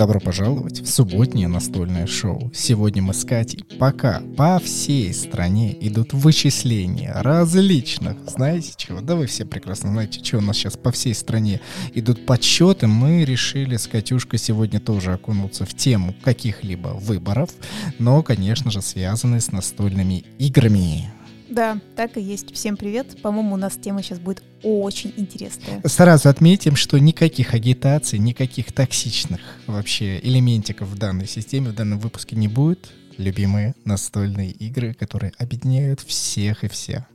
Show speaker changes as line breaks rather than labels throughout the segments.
Добро пожаловать в субботнее настольное шоу. Сегодня мы с Катей, пока по всей стране идут вычисления различных, знаете чего? Да вы все прекрасно знаете, что у нас сейчас по всей стране идут подсчеты. Мы решили с Катюшкой сегодня тоже окунуться в тему каких-либо выборов, но, конечно же, связанные с настольными играми.
Да, так и есть. Всем привет. По-моему, у нас тема сейчас будет очень интересная.
Сразу отметим, что никаких агитаций, никаких токсичных вообще элементиков в данной системе, в данном выпуске не будет. Любимые настольные игры, которые объединяют всех и вся.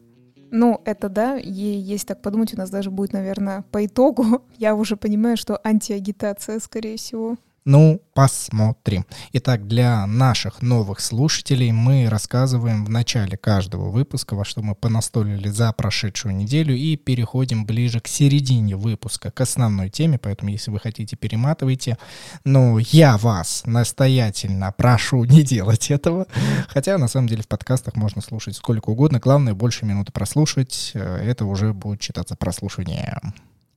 Ну, это да, и если так подумать, у нас даже будет, наверное, по итогу, я уже понимаю, что антиагитация, скорее всего.
Ну, посмотрим. Итак, для наших новых слушателей мы рассказываем в начале каждого выпуска, во что мы понастолили за прошедшую неделю, и переходим ближе к середине выпуска, к основной теме, поэтому если вы хотите, перематывайте. Но я вас настоятельно прошу не делать этого, хотя на самом деле в подкастах можно слушать сколько угодно, главное больше минуты прослушать, э, это уже будет считаться прослушиванием.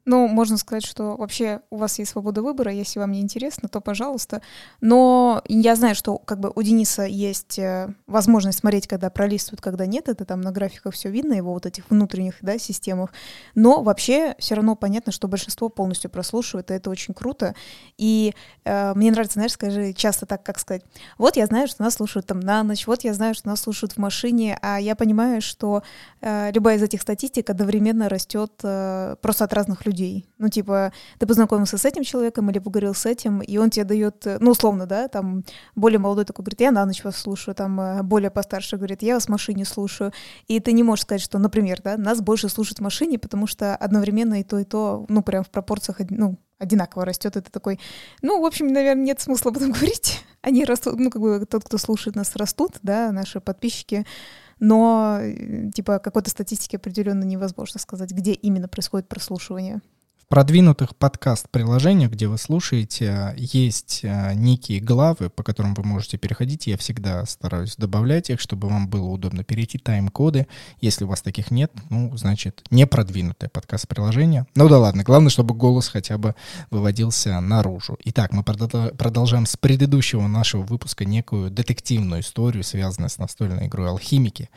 Ну, можно сказать, что вообще у вас есть свобода выбора, если вам не интересно, то пожалуйста. Но я знаю, что как бы у Дениса есть э, возможность смотреть, когда пролистывают, когда нет, это там на графиках все видно, его вот этих внутренних да, системах. Но вообще все равно понятно, что большинство полностью прослушивает, и это очень круто. И э, мне нравится, знаешь, скажи часто так, как сказать, вот я знаю, что нас слушают там на ночь, вот я знаю, что нас слушают в машине, а я понимаю, что э, любая из этих статистик одновременно растет э, просто от разных людей людей. Ну, типа, ты познакомился с этим человеком или поговорил с этим, и он тебе дает, э, ну, условно, да, там, более молодой такой говорит, я на ночь вас слушаю, там, э, более постарше говорит, я вас в машине слушаю. И ты не можешь сказать, что, например, да, нас больше слушают в машине, потому что одновременно и то, и то, ну, прям в пропорциях, ну, одинаково растет. Это такой, ну, в общем, наверное, нет смысла об этом говорить. Они растут, ну, как бы тот, кто слушает нас, растут, да, наши подписчики но э, типа какой-то статистики определенно невозможно сказать, где именно происходит прослушивание
продвинутых подкаст-приложениях, где вы слушаете, есть э, некие главы, по которым вы можете переходить. Я всегда стараюсь добавлять их, чтобы вам было удобно перейти тайм-коды. Если у вас таких нет, ну, значит, не продвинутое подкаст-приложение. Ну да ладно, главное, чтобы голос хотя бы выводился наружу. Итак, мы продолжаем с предыдущего нашего выпуска некую детективную историю, связанную с настольной игрой «Алхимики».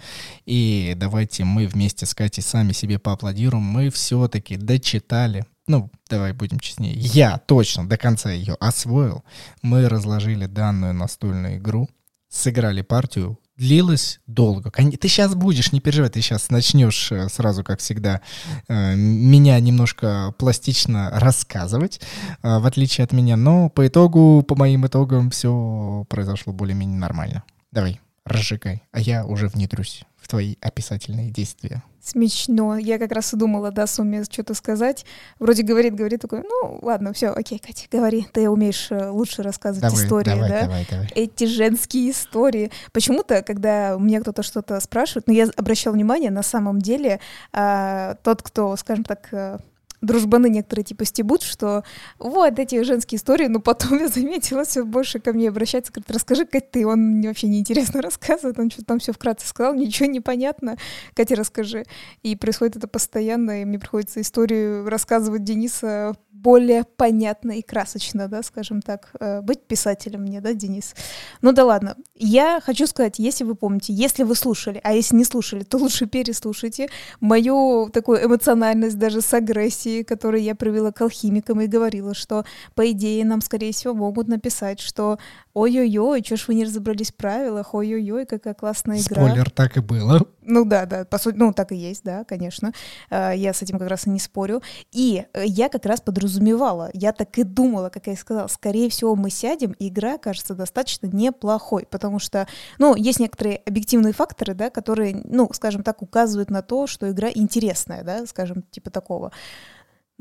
И давайте мы вместе с Катей сами себе поаплодируем. Мы все-таки дочитали ну, давай будем честнее, я точно до конца ее освоил. Мы разложили данную настольную игру, сыграли партию, длилось долго. Ты сейчас будешь, не переживай, ты сейчас начнешь э, сразу, как всегда, э, меня немножко пластично рассказывать, э, в отличие от меня, но по итогу, по моим итогам, все произошло более-менее нормально. Давай, разжигай, а я уже внедрюсь твои описательные действия.
Смешно. Я как раз и думала, да, сумме что-то сказать. Вроде говорит, говорит, такой, ну, ладно, все, окей, Катя, говори. Ты умеешь э, лучше рассказывать давай, истории,
давай,
да?
Давай, давай.
Эти женские истории. Почему-то, когда мне кто-то что-то спрашивает, ну, я обращала внимание, на самом деле, э, тот, кто, скажем так, э, дружбаны некоторые типа стебут, что вот эти женские истории, но потом я заметила, все больше ко мне обращается, говорит, расскажи, Кать, ты, он вообще неинтересно рассказывает, он что-то там все вкратце сказал, ничего не понятно, Катя, расскажи. И происходит это постоянно, и мне приходится историю рассказывать Дениса более понятно и красочно, да, скажем так, э, быть писателем мне, да, Денис? Ну да ладно. Я хочу сказать, если вы помните, если вы слушали, а если не слушали, то лучше переслушайте мою такую эмоциональность даже с агрессией, которую я провела к алхимикам и говорила, что, по идее, нам, скорее всего, могут написать, что ой-ой-ой, что ж вы не разобрались в правилах, ой-ой-ой, какая классная игра.
Спойлер, так и было.
Ну да, да, по сути, ну так и есть, да, конечно. Э, я с этим как раз и не спорю. И э, я как раз подразумевала, я так и думала, как я и сказала, скорее всего мы сядем, и игра кажется достаточно неплохой, потому что, ну, есть некоторые объективные факторы, да, которые, ну, скажем так, указывают на то, что игра интересная, да, скажем, типа такого.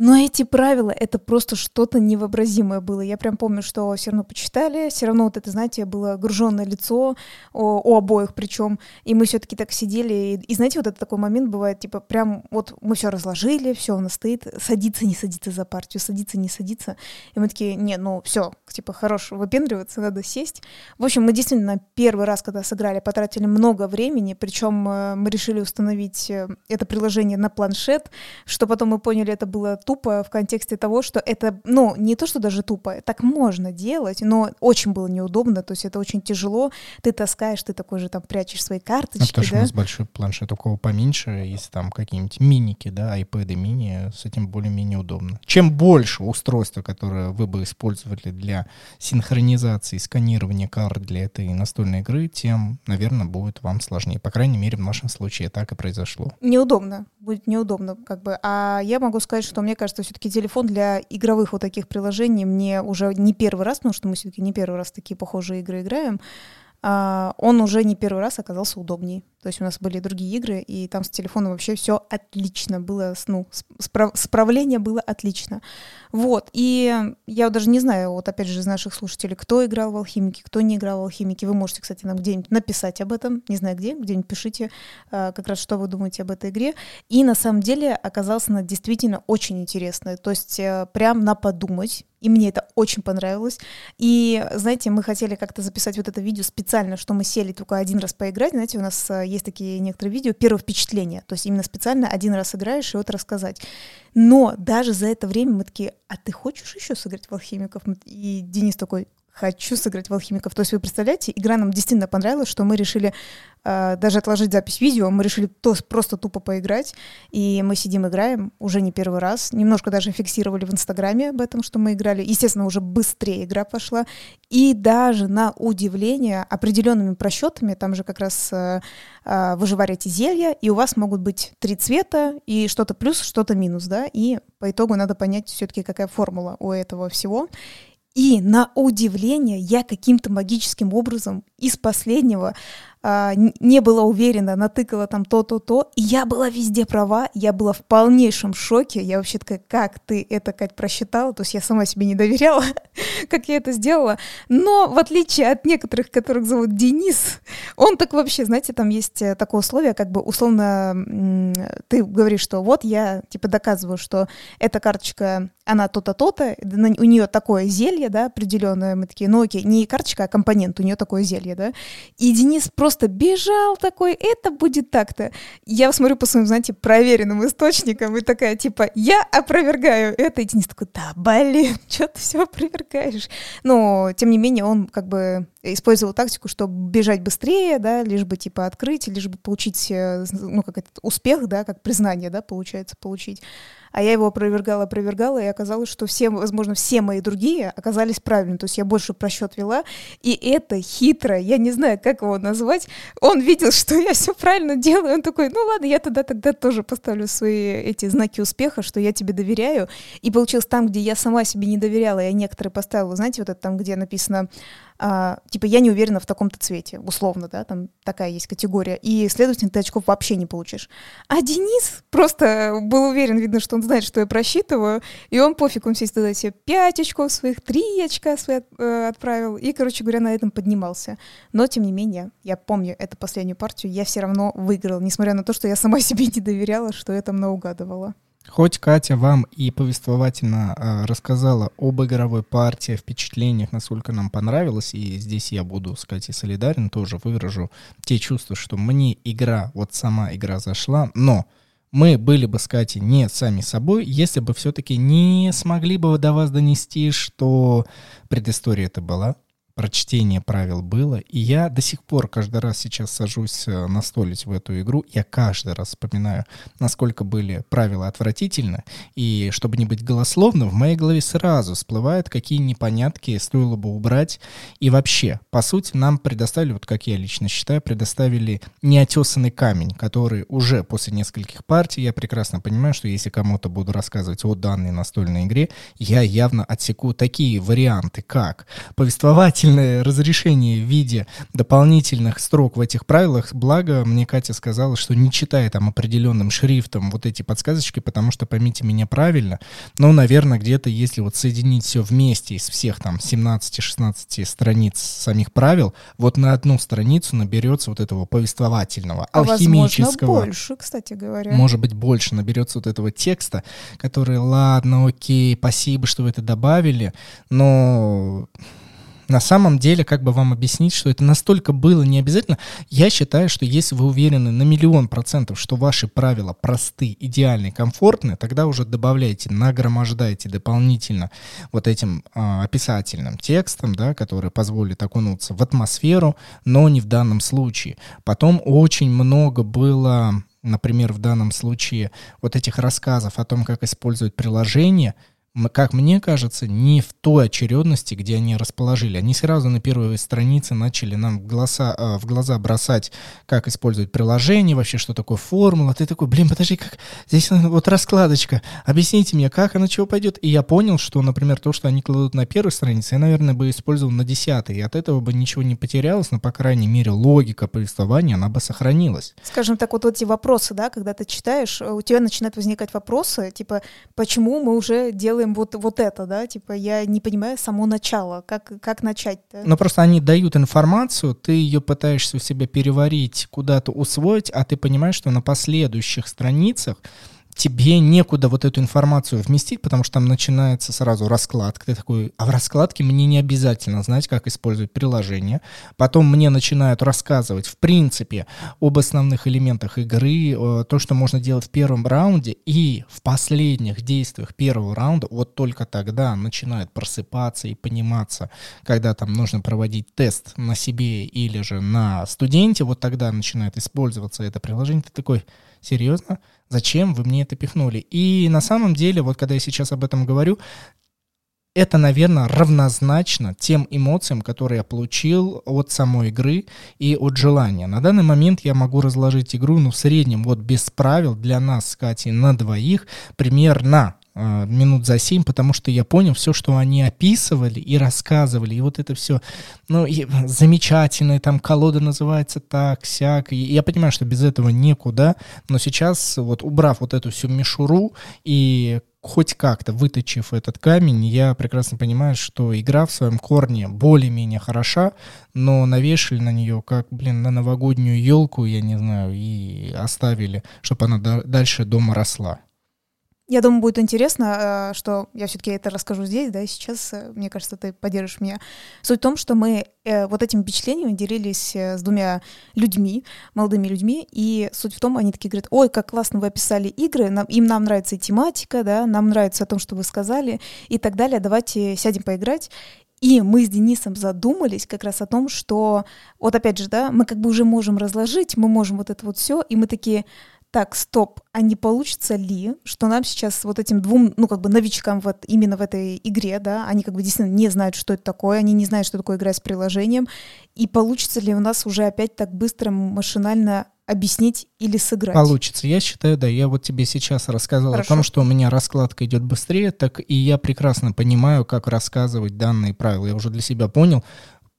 Но эти правила, это просто что-то невообразимое было. Я прям помню, что все равно почитали, все равно вот это, знаете, было груженное лицо у, у обоих причем, и мы все-таки так сидели, и, и знаете, вот это такой момент бывает, типа прям вот мы все разложили, все у нас стоит, садиться, не садиться за партию, садиться, не садиться, и мы такие, не, ну все, типа хорош выпендриваться, надо сесть. В общем, мы действительно первый раз, когда сыграли, потратили много времени, причем э, мы решили установить э, это приложение на планшет, что потом мы поняли, это было тупо в контексте того, что это, ну, не то, что даже тупо, так можно делать, но очень было неудобно, то есть это очень тяжело, ты таскаешь, ты такой же там прячешь свои карточки,
потому что
да?
у нас большой планшет, у кого поменьше, если там какие-нибудь миники, да, iPad мини, с этим более-менее удобно. Чем больше устройства, которое вы бы использовали для синхронизации, сканирования карт для этой настольной игры, тем, наверное, будет вам сложнее. По крайней мере, в нашем случае так и произошло.
Неудобно, будет неудобно, как бы. А я могу сказать, что мне кажется, все-таки телефон для игровых вот таких приложений мне уже не первый раз, потому что мы все-таки не первый раз такие похожие игры играем, а, он уже не первый раз оказался удобнее. То есть у нас были другие игры, и там с телефоном вообще все отлично было, ну, справ справление было отлично. Вот, и я даже не знаю, вот опять же из наших слушателей, кто играл в Алхимике, кто не играл в Алхимике. Вы можете, кстати, нам где-нибудь написать об этом, не знаю где, где-нибудь пишите а, как раз, что вы думаете об этой игре. И на самом деле оказалась она действительно очень интересная. То есть э, прям на подумать, и мне это очень понравилось. И, знаете, мы хотели как-то записать вот это видео специально, что мы сели только один раз поиграть. Знаете, у нас э, есть такие некоторые видео, первое впечатление. То есть именно специально один раз играешь и вот рассказать. Но даже за это время мы такие, а ты хочешь еще сыграть в алхимиков? И Денис такой, хочу сыграть в алхимиков. То есть вы представляете, игра нам действительно понравилась, что мы решили э, даже отложить запись видео, мы решили то, просто тупо поиграть, и мы сидим играем уже не первый раз. Немножко даже фиксировали в Инстаграме об этом, что мы играли. Естественно, уже быстрее игра пошла. И даже на удивление определенными просчетами, там же как раз э, э, вы же варите зелья, и у вас могут быть три цвета, и что-то плюс, что-то минус, да, и по итогу надо понять все-таки, какая формула у этого всего. И на удивление я каким-то магическим образом из последнего а, не была уверена, натыкала там то-то-то, и я была везде права, я была в полнейшем шоке, я вообще такая, как ты это, Кать, просчитала, то есть я сама себе не доверяла, как я это сделала, но в отличие от некоторых, которых зовут Денис, он так вообще, знаете, там есть э, такое условие, как бы условно ты говоришь, что вот я типа доказываю, что эта карточка, она то-то, то-то, у нее такое зелье, да, определенное, мы такие, ну окей, не карточка, а компонент, у нее такое зелье, да, и Денис просто просто бежал такой, это будет так-то. Я смотрю по своим, знаете, проверенным источникам и такая, типа, я опровергаю это. И Денис такой, да, блин, что ты все опровергаешь? Но, тем не менее, он как бы использовал тактику, чтобы бежать быстрее, да, лишь бы, типа, открыть, лишь бы получить, э, ну, как этот успех, да, как признание, да, получается, получить а я его опровергала, опровергала, и оказалось, что все, возможно, все мои другие оказались правильными. То есть я больше просчет вела, и это хитро, я не знаю, как его назвать. Он видел, что я все правильно делаю, он такой, ну ладно, я тогда тогда тоже поставлю свои эти знаки успеха, что я тебе доверяю. И получилось там, где я сама себе не доверяла, я некоторые поставила, знаете, вот это там, где написано а, типа, я не уверена в таком-то цвете, условно, да, там такая есть категория, и, следовательно, ты очков вообще не получишь. А Денис просто был уверен, видно, что он знает, что я просчитываю, и он пофиг, он все тогда себе 5 очков своих, 3 очка свои э, отправил, и, короче говоря, на этом поднимался. Но, тем не менее, я помню эту последнюю партию, я все равно выиграл, несмотря на то, что я сама себе не доверяла, что я там наугадывала.
Хоть Катя вам и повествовательно э, рассказала об игровой партии, впечатлениях, насколько нам понравилось, и здесь я буду с Катей солидарен, тоже выражу те чувства, что мне игра, вот сама игра зашла, но мы были бы с Катей не сами собой, если бы все-таки не смогли бы до вас донести, что предыстория это была, прочтение правил было, и я до сих пор каждый раз сейчас сажусь э, настолить в эту игру, я каждый раз вспоминаю, насколько были правила отвратительны, и чтобы не быть голословным, в моей голове сразу всплывают, какие непонятки стоило бы убрать, и вообще, по сути, нам предоставили, вот как я лично считаю, предоставили неотесанный камень, который уже после нескольких партий, я прекрасно понимаю, что если кому-то буду рассказывать о данной настольной игре, я явно отсеку такие варианты, как повествовательный дополнительное разрешение в виде дополнительных строк в этих правилах. Благо, мне Катя сказала, что не читай там определенным шрифтом вот эти подсказочки, потому что, поймите меня правильно, но, наверное, где-то, если вот соединить все вместе из всех там 17-16 страниц самих правил, вот на одну страницу наберется вот этого повествовательного, а алхимического.
Возможно, больше, кстати говоря.
Может быть, больше наберется вот этого текста, который, ладно, окей, спасибо, что вы это добавили, но на самом деле, как бы вам объяснить, что это настолько было не обязательно, я считаю, что если вы уверены на миллион процентов, что ваши правила просты, идеальны, комфортны, тогда уже добавляйте, нагромождайте дополнительно вот этим э, описательным текстом, да, который позволит окунуться в атмосферу, но не в данном случае. Потом очень много было например, в данном случае вот этих рассказов о том, как использовать приложение, как мне кажется, не в той очередности, где они расположили. Они сразу на первой странице начали нам в глаза, а, в глаза бросать, как использовать приложение, вообще, что такое формула. Ты такой, блин, подожди, как здесь вот раскладочка. Объясните мне, как она чего пойдет. И я понял, что, например, то, что они кладут на первой странице, я, наверное, бы использовал на десятой. И от этого бы ничего не потерялось, но, по крайней мере, логика повествования, она бы сохранилась.
Скажем так, вот эти вопросы, да, когда ты читаешь, у тебя начинают возникать вопросы, типа, почему мы уже делаем делаем вот, вот это, да, типа я не понимаю само начало, как, как начать-то.
Ну просто они дают информацию, ты ее пытаешься у себя переварить, куда-то усвоить, а ты понимаешь, что на последующих страницах тебе некуда вот эту информацию вместить, потому что там начинается сразу раскладка. Ты такой, а в раскладке мне не обязательно знать, как использовать приложение. Потом мне начинают рассказывать, в принципе, об основных элементах игры, то, что можно делать в первом раунде, и в последних действиях первого раунда, вот только тогда начинает просыпаться и пониматься, когда там нужно проводить тест на себе или же на студенте, вот тогда начинает использоваться это приложение. Ты такой, серьезно? Зачем вы мне это пихнули? И на самом деле, вот когда я сейчас об этом говорю, это, наверное, равнозначно тем эмоциям, которые я получил от самой игры и от желания. На данный момент я могу разложить игру, ну, в среднем, вот без правил для нас с Катей на двоих, примерно минут за семь, потому что я понял все, что они описывали и рассказывали, и вот это все, ну, и замечательно, там колода называется так, сяк, и я понимаю, что без этого никуда, но сейчас вот убрав вот эту всю мишуру и хоть как-то выточив этот камень, я прекрасно понимаю, что игра в своем корне более-менее хороша, но навешали на нее как, блин, на новогоднюю елку, я не знаю, и оставили, чтобы она дальше дома росла.
Я думаю, будет интересно, э, что я все-таки это расскажу здесь, да, сейчас, э, мне кажется, ты поддержишь меня. Суть в том, что мы э, вот этим впечатлением делились с двумя людьми, молодыми людьми, и суть в том, они такие говорят, ой, как классно вы описали игры, нам, им нам нравится и тематика, да, нам нравится о том, что вы сказали, и так далее, давайте сядем поиграть. И мы с Денисом задумались как раз о том, что вот опять же, да, мы как бы уже можем разложить, мы можем вот это вот все, и мы такие, так, стоп, а не получится ли, что нам сейчас вот этим двум, ну, как бы новичкам вот именно в этой игре, да, они как бы действительно не знают, что это такое, они не знают, что такое игра с приложением, и получится ли у нас уже опять так быстро, машинально объяснить или сыграть?
Получится. Я считаю, да. Я вот тебе сейчас рассказал Хорошо. о том, что у меня раскладка идет быстрее, так и я прекрасно понимаю, как рассказывать данные правила. Я уже для себя понял,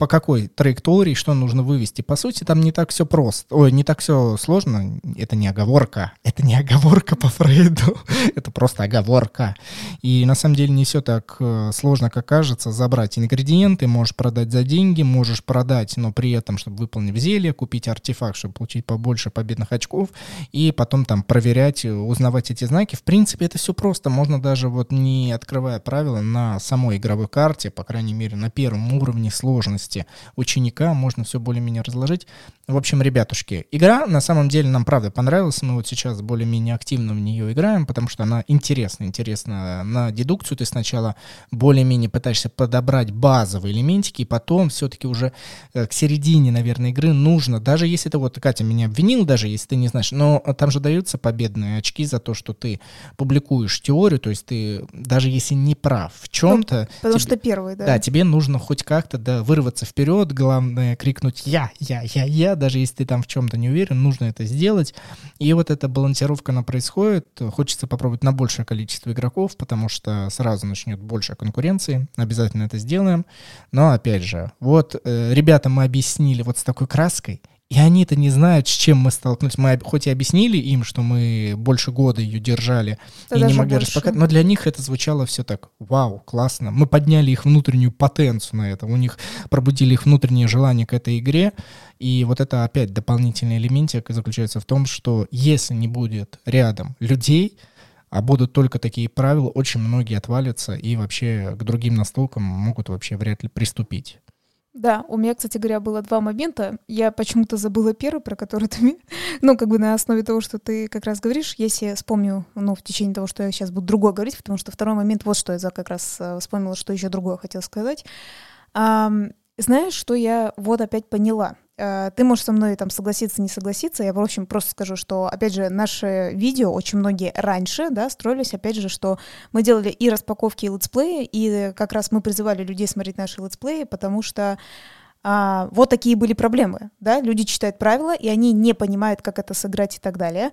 по какой траектории, что нужно вывести. По сути, там не так все просто. Ой, не так все сложно. Это не оговорка. Это не оговорка по Фрейду. это просто оговорка. И на самом деле не все так э, сложно, как кажется. Забрать ингредиенты, можешь продать за деньги, можешь продать, но при этом, чтобы выполнить зелье, купить артефакт, чтобы получить побольше победных очков, и потом там проверять, узнавать эти знаки. В принципе, это все просто. Можно даже вот не открывая правила на самой игровой карте, по крайней мере, на первом уровне сложности, возрасте ученика, можно все более-менее разложить. В общем, ребятушки, игра на самом деле нам правда понравилась, мы вот сейчас более-менее активно в нее играем, потому что она интересна, интересна на дедукцию, ты сначала более-менее пытаешься подобрать базовые элементики, и потом все-таки уже э, к середине, наверное, игры нужно, даже если это вот Катя меня обвинил, даже если ты не знаешь, но там же даются победные очки за то, что ты публикуешь теорию, то есть ты даже если не прав в чем-то... Ну,
потому тебе, что первый, да.
Да, тебе нужно хоть как-то да, вырваться вырваться вперед, главное крикнуть «я, я, я, я», даже если ты там в чем-то не уверен, нужно это сделать. И вот эта балансировка, она происходит. Хочется попробовать на большее количество игроков, потому что сразу начнет больше конкуренции. Обязательно это сделаем. Но, опять же, вот э, ребята мы объяснили вот с такой краской, и они-то не знают, с чем мы столкнулись. Мы хоть и объяснили им, что мы больше года ее держали да и не могли больше. распаковать, но для них это звучало все так, вау, классно. Мы подняли их внутреннюю потенцию на это, у них пробудили их внутреннее желание к этой игре. И вот это опять дополнительный элементик заключается в том, что если не будет рядом людей, а будут только такие правила, очень многие отвалятся и вообще к другим настолкам могут вообще вряд ли приступить.
Да, у меня, кстати говоря, было два момента. Я почему-то забыла первый, про который ты... Ну, как бы на основе того, что ты как раз говоришь, если вспомню, ну, в течение того, что я сейчас буду другое говорить, потому что второй момент, вот что я как раз э, вспомнила, что еще другое хотела сказать. А, знаешь, что я вот опять поняла? Э, ты можешь со мной там согласиться, не согласиться. Я, в общем, просто скажу, что, опять же, наши видео очень многие раньше, да, строились, опять же, что мы делали и распаковки, и летсплеи, и как раз мы призывали людей смотреть наши летсплеи, потому что а, вот такие были проблемы, да, люди читают правила, и они не понимают, как это сыграть и так далее.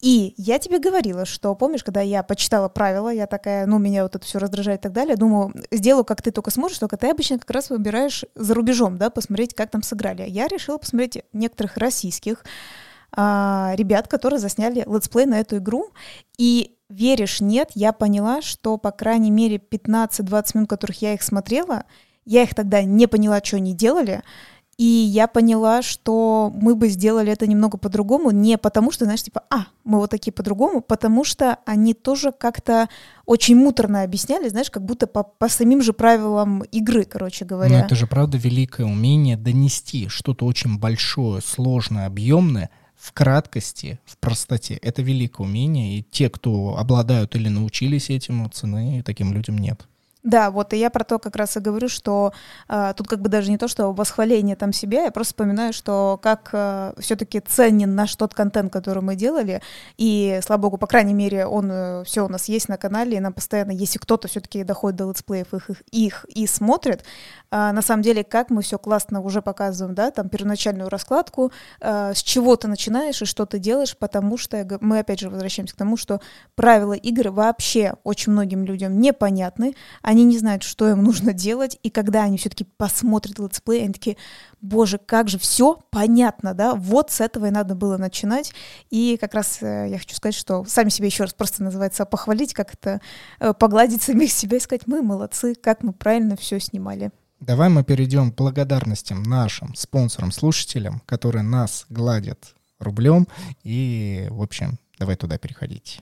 И я тебе говорила, что, помнишь, когда я почитала правила, я такая, ну, меня вот это все раздражает и так далее, думаю, сделаю, как ты только сможешь, только ты обычно как раз выбираешь за рубежом, да, посмотреть, как там сыграли. Я решила посмотреть некоторых российских а, ребят, которые засняли летсплей на эту игру, и веришь, нет, я поняла, что, по крайней мере, 15-20 минут, которых я их смотрела, я их тогда не поняла, что они делали, и я поняла, что мы бы сделали это немного по-другому, не потому что, знаешь, типа, а, мы вот такие по-другому, потому что они тоже как-то очень муторно объясняли, знаешь, как будто по, по самим же правилам игры, короче говоря.
Но это же, правда, великое умение донести что-то очень большое, сложное, объемное в краткости, в простоте. Это великое умение, и те, кто обладают или научились этому, цены таким людям нет.
Да, вот и я про то как раз и говорю, что э, тут как бы даже не то, что восхваление там себя, я просто вспоминаю, что как э, все-таки ценен наш тот контент, который мы делали, и, слава богу, по крайней мере, он э, все у нас есть на канале, и нам постоянно, если кто-то все-таки доходит до летсплеев их, их, их и смотрит, э, на самом деле, как мы все классно уже показываем, да, там первоначальную раскладку, э, с чего ты начинаешь и что ты делаешь, потому что мы опять же возвращаемся к тому, что правила игры вообще очень многим людям непонятны, они не знают, что им нужно делать, и когда они все-таки посмотрят летсплей, они такие, боже, как же все понятно, да, вот с этого и надо было начинать, и как раз э, я хочу сказать, что сами себе еще раз просто называется похвалить, как это э, погладить самих себя и сказать, мы молодцы, как мы правильно все снимали.
Давай мы перейдем к благодарностям нашим спонсорам, слушателям, которые нас гладят рублем, и, в общем, давай туда переходить.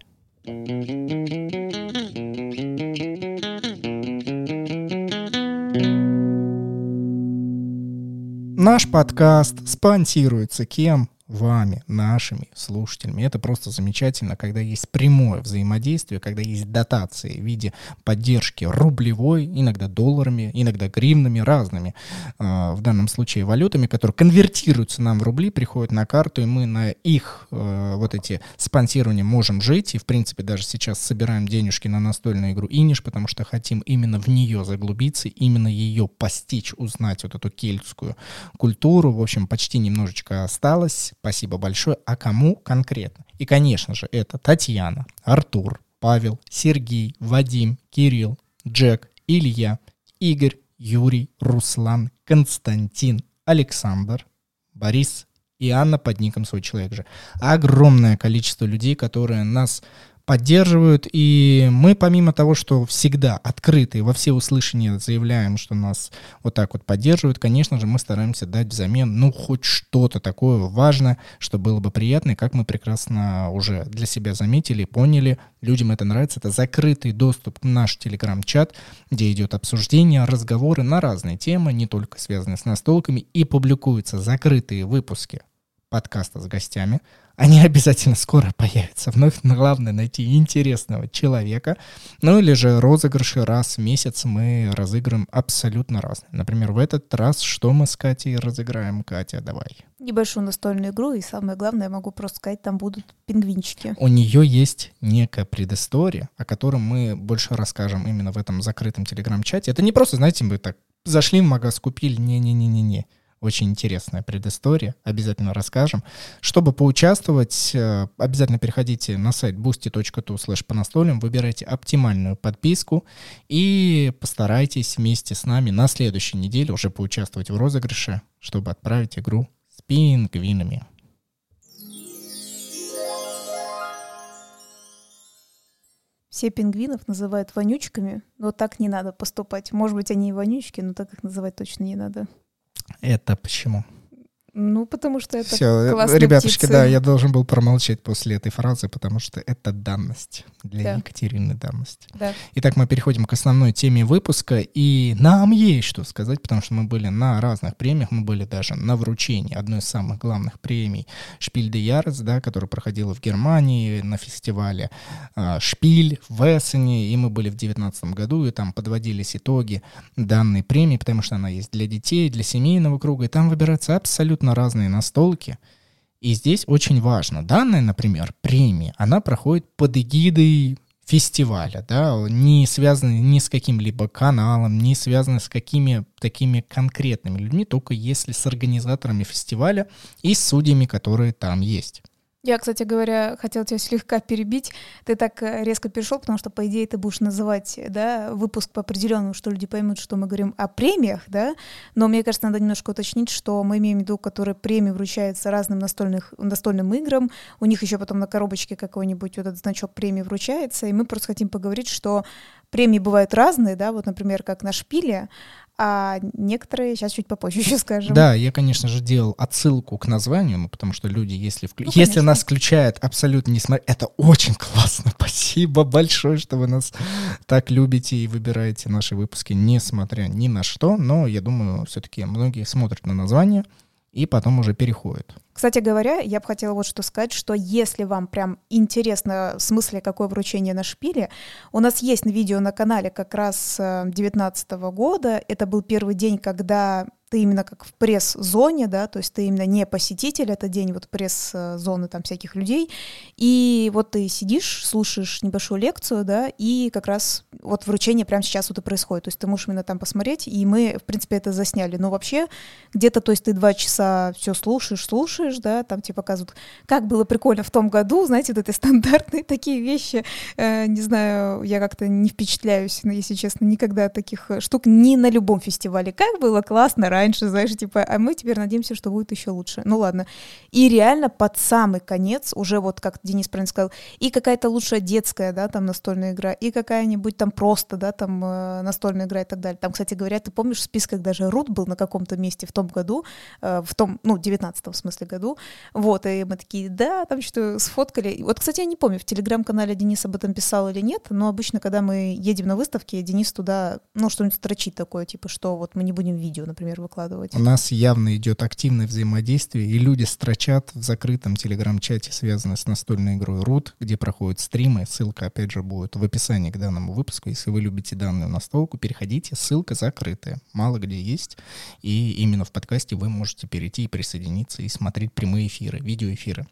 Наш подкаст спонсируется кем? Вами, нашими слушателями. Это просто замечательно, когда есть прямое взаимодействие, когда есть дотации в виде поддержки рублевой, иногда долларами, иногда гривнами, разными, э, в данном случае валютами, которые конвертируются нам в рубли, приходят на карту, и мы на их э, вот эти спонсирования можем жить, и в принципе даже сейчас собираем денежки на настольную игру Иниш, потому что хотим именно в нее заглубиться, именно ее постичь, узнать вот эту кельтскую культуру. В общем, почти немножечко осталось Спасибо большое. А кому конкретно? И, конечно же, это Татьяна, Артур, Павел, Сергей, Вадим, Кирилл, Джек, Илья, Игорь, Юрий, Руслан, Константин, Александр, Борис и Анна под ником «Свой человек» же. Огромное количество людей, которые нас поддерживают. И мы, помимо того, что всегда открыты во все услышания заявляем, что нас вот так вот поддерживают, конечно же, мы стараемся дать взамен, ну, хоть что-то такое важное, что было бы приятно. И как мы прекрасно уже для себя заметили, поняли, людям это нравится. Это закрытый доступ в наш телеграм-чат, где идет обсуждение, разговоры на разные темы, не только связанные с настолками, и публикуются закрытые выпуски подкаста с гостями, они обязательно скоро появятся. Вновь главное найти интересного человека. Ну или же розыгрыши раз в месяц мы разыграем абсолютно разные. Например, в этот раз что мы с Катей разыграем? Катя, давай.
Небольшую настольную игру, и самое главное, я могу просто сказать, там будут пингвинчики.
У нее есть некая предыстория, о которой мы больше расскажем именно в этом закрытом телеграм-чате. Это не просто, знаете, мы так зашли в магаз, купили, не-не-не-не-не. Очень интересная предыстория, обязательно расскажем. Чтобы поучаствовать, э, обязательно переходите на сайт boosty.tu slash по настольным, выбирайте оптимальную подписку и постарайтесь вместе с нами на следующей неделе уже поучаствовать в розыгрыше, чтобы отправить игру с пингвинами.
Все пингвинов называют вонючками, но так не надо поступать. Может быть, они и вонючки, но так их называть точно не надо.
Это почему?
Ну, потому что это
Все,
классные
ребятушки,
птицы.
да, я должен был промолчать после этой фразы, потому что это данность. Для
Да.
Екатерины данность.
Да.
Итак, мы переходим к основной теме выпуска, и нам есть что сказать, потому что мы были на разных премиях, мы были даже на вручении одной из самых главных премий Шпиль де Ярес, да, которая проходила в Германии на фестивале а, Шпиль в Эссене, и мы были в 2019 году, и там подводились итоги данной премии, потому что она есть для детей, для семейного круга, и там выбираются абсолютно разные настолки, и здесь очень важно. Данная, например, премия, она проходит под эгидой фестиваля, да, не связаны ни с каким-либо каналом, не связаны с какими такими конкретными людьми, только если с организаторами фестиваля и с судьями, которые там есть.
Я, кстати говоря, хотела тебя слегка перебить. Ты так э, резко перешел, потому что, по идее, ты будешь называть да, выпуск по определенному, что люди поймут, что мы говорим о премиях, да. Но мне кажется, надо немножко уточнить, что мы имеем в виду, которые премии вручаются разным настольных, настольным играм. У них еще потом на коробочке какой-нибудь вот этот значок премии вручается. И мы просто хотим поговорить, что премии бывают разные, да, вот, например, как на шпиле, а некоторые сейчас чуть попозже еще скажем.
Да, я, конечно же, делал отсылку к названию, ну, потому что люди, если, вклю...
Ну,
если
конечно.
нас включают абсолютно не смотря, это очень классно. Спасибо большое, что вы нас так любите и выбираете наши выпуски, несмотря ни на что. Но я думаю, все-таки многие смотрят на название и потом уже переходят.
Кстати говоря, я бы хотела вот что сказать, что если вам прям интересно в смысле какое вручение на шпиле, у нас есть видео на канале как раз 2019 года. Это был первый день, когда ты именно как в пресс-зоне, да, то есть ты именно не посетитель, это день вот пресс-зоны там всяких людей, и вот ты сидишь, слушаешь небольшую лекцию, да, и как раз вот вручение прямо сейчас вот и происходит, то есть ты можешь именно там посмотреть, и мы, в принципе, это засняли, но вообще где-то, то есть ты два часа все слушаешь, слушаешь, да, там тебе показывают, как было прикольно в том году, знаете, вот это стандартные такие вещи, э, не знаю, я как-то не впечатляюсь, но, если честно, никогда таких штук ни на любом фестивале, как было классно раньше, знаешь, типа, а мы теперь надеемся, что будет еще лучше. Ну ладно. И реально под самый конец, уже вот как Денис правильно сказал, и какая-то лучшая детская, да, там настольная игра, и какая-нибудь там просто, да, там э, настольная игра и так далее. Там, кстати говоря, ты помнишь, в списках даже Рут был на каком-то месте в том году, э, в том, ну, 19 в смысле году, вот, и мы такие, да, там что-то сфоткали. Вот, кстати, я не помню, в телеграм-канале Денис об этом писал или нет, но обычно, когда мы едем на выставки, Денис туда, ну, что-нибудь строчит такое, типа, что вот мы не будем видео, например, выкладывать.
У нас явно идет активное взаимодействие, и люди строчат в закрытом телеграм-чате, связанном с настольной игрой Root, где проходят стримы. Ссылка, опять же, будет в описании к данному выпуску. Если вы любите данную настолку, переходите, ссылка закрытая. Мало где есть, и именно в подкасте вы можете перейти и присоединиться и смотреть прямые эфиры, видеоэфиры.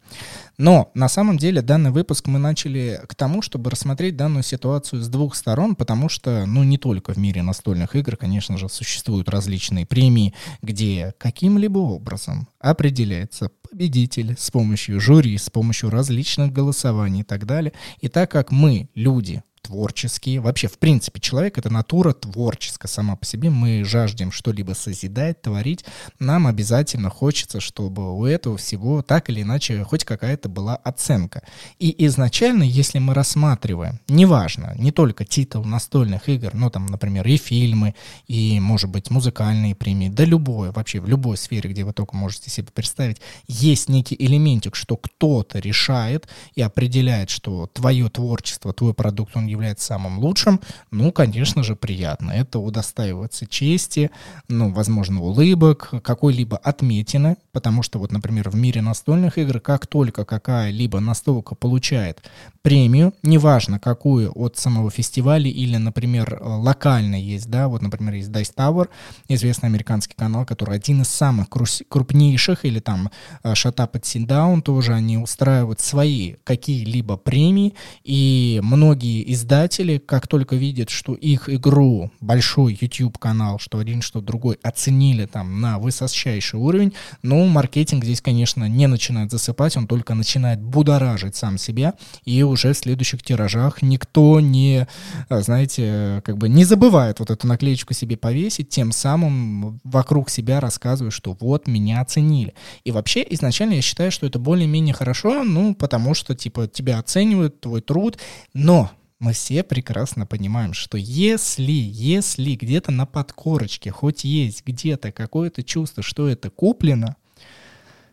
Но на самом деле данный выпуск мы начали к тому, чтобы рассмотреть данную ситуацию с двух сторон, потому что, ну, не только в мире настольных игр, конечно же, существуют различные премии, где каким-либо образом определяется победитель с помощью жюри, с помощью различных голосований и так далее. И так как мы, люди, творческие. Вообще, в принципе, человек — это натура творческая сама по себе. Мы жаждем что-либо созидать, творить. Нам обязательно хочется, чтобы у этого всего так или иначе хоть какая-то была оценка. И изначально, если мы рассматриваем, неважно, не только титул настольных игр, но там, например, и фильмы, и, может быть, музыкальные премии, да любое, вообще в любой сфере, где вы только можете себе представить, есть некий элементик, что кто-то решает и определяет, что твое творчество, твой продукт, он является самым лучшим, ну, конечно же, приятно. Это удостаивается чести, ну, возможно, улыбок, какой-либо отметины, потому что вот, например, в мире настольных игр, как только какая-либо настолка получает премию, неважно какую от самого фестиваля или, например, локально есть, да, вот, например, есть Dice Tower, известный американский канал, который один из самых крупнейших, или там э, Shut Up and Sit Down, тоже они устраивают свои какие-либо премии, и многие издания издатели, как только видят, что их игру, большой YouTube-канал, что один, что другой, оценили там на высочайший уровень, ну, маркетинг здесь, конечно, не начинает засыпать, он только начинает будоражить сам себя, и уже в следующих тиражах никто не, а, знаете, как бы не забывает вот эту наклеечку себе повесить, тем самым вокруг себя рассказывая, что вот меня оценили. И вообще изначально я считаю, что это более-менее хорошо, ну, потому что, типа, тебя оценивают, твой труд, но мы все прекрасно понимаем, что если, если где-то на подкорочке хоть есть где-то какое-то чувство, что это куплено,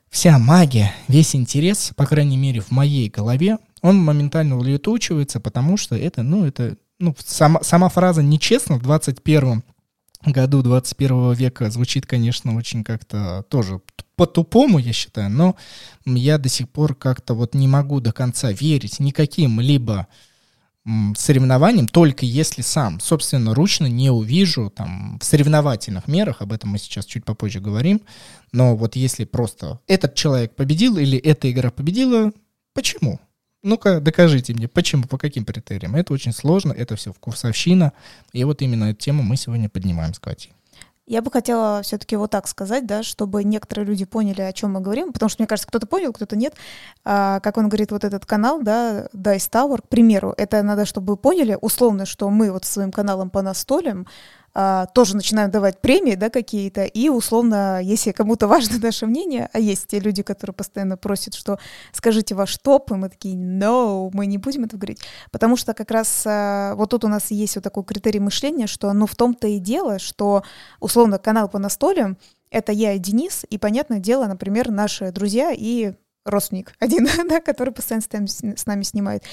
вся магия, весь интерес, по крайней мере в моей голове, он моментально улетучивается, потому что это, ну, это, ну, сама, сама фраза «нечестно» в 21 году 21 века звучит, конечно, очень как-то тоже по-тупому, я считаю, но я до сих пор как-то вот не могу до конца верить никаким либо соревнованиям, только если сам, собственно, ручно не увижу там в соревновательных мерах, об этом мы сейчас чуть попозже говорим, но вот если просто этот человек победил или эта игра победила, почему? Ну-ка, докажите мне, почему, по каким критериям. Это очень сложно, это все вкусовщина, и вот именно эту тему мы сегодня поднимаем с Катей.
Я бы хотела все-таки вот так сказать, да, чтобы некоторые люди поняли, о чем мы говорим, потому что, мне кажется, кто-то понял, кто-то нет. А, как он говорит, вот этот канал, да, Dice Tower, к примеру, это надо, чтобы вы поняли, условно, что мы вот своим каналом по настолям а, тоже начинаем давать премии, да, какие-то, и условно, если кому-то важно наше мнение, а есть те люди, которые постоянно просят, что скажите ваш топ, и мы такие, no, мы не будем это говорить, потому что как раз а, вот тут у нас есть вот такой критерий мышления, что, ну, в том-то и дело, что, условно, канал по настолям, это я и Денис, и, понятное дело, например, наши друзья и родственник один, да, который постоянно с нами снимает.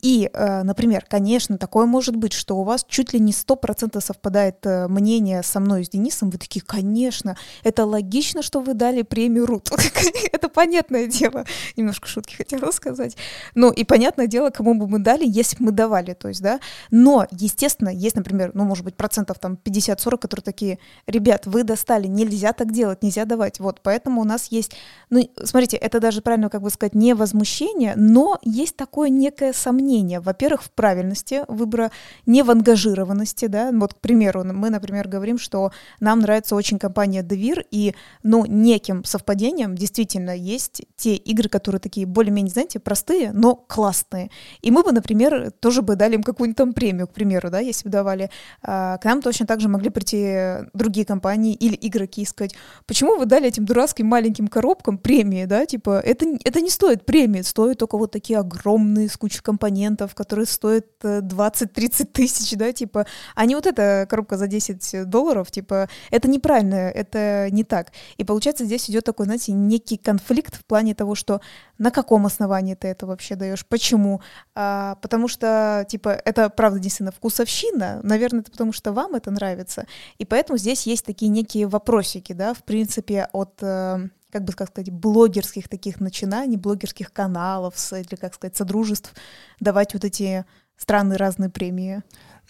И, э, например, конечно, такое может быть, что у вас чуть ли не сто процентов совпадает э, мнение со мной, с Денисом. Вы такие, конечно, это логично, что вы дали премию РУТ. это понятное дело. Немножко шутки хотела сказать. Ну, и понятное дело, кому бы мы дали, если бы мы давали, то есть, да. Но, естественно, есть, например, ну, может быть, процентов там 50-40, которые такие, ребят, вы достали, нельзя так делать, нельзя давать. Вот, поэтому у нас есть, ну, смотрите, это даже правильно правильно, как бы сказать, не возмущение, но есть такое некое сомнение. Во-первых, в правильности выбора, не в ангажированности, да. Вот, к примеру, мы, например, говорим, что нам нравится очень компания Devir, и, ну, неким совпадением действительно есть те игры, которые такие более-менее, знаете, простые, но классные. И мы бы, например, тоже бы дали им какую-нибудь там премию, к примеру, да, если бы давали. А, к нам точно так же могли прийти другие компании или игроки и сказать, почему вы дали этим дурацким маленьким коробкам премии, да, типа, это это не стоит премии, стоит только вот такие огромные с кучей компонентов, которые стоят 20-30 э, тысяч, да, типа, а не вот эта коробка за 10 долларов, типа, это неправильно, это не так. И получается здесь идет такой, знаете, некий конфликт в плане того, что на каком основании ты это вообще даешь, почему, а, потому что, типа, это, правда, действительно вкусовщина, наверное, это потому что вам это нравится, и поэтому здесь есть такие некие вопросики, да, в принципе, от э, как бы как сказать, блогерских таких начинаний, блогерских каналов, или, как сказать, содружеств давать вот эти странные разные премии.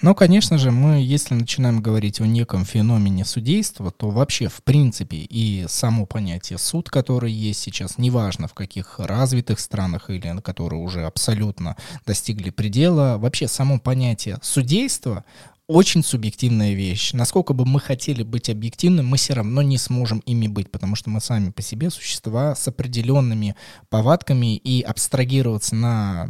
Ну, конечно же, мы, если начинаем говорить о неком феномене судейства, то вообще, в принципе, и само понятие суд, который есть сейчас, неважно в каких развитых странах или на которые уже абсолютно достигли предела, вообще само понятие судейства, очень субъективная вещь. Насколько бы мы хотели быть объективным, мы все равно не сможем ими быть, потому что мы сами по себе существа с определенными повадками, и абстрагироваться на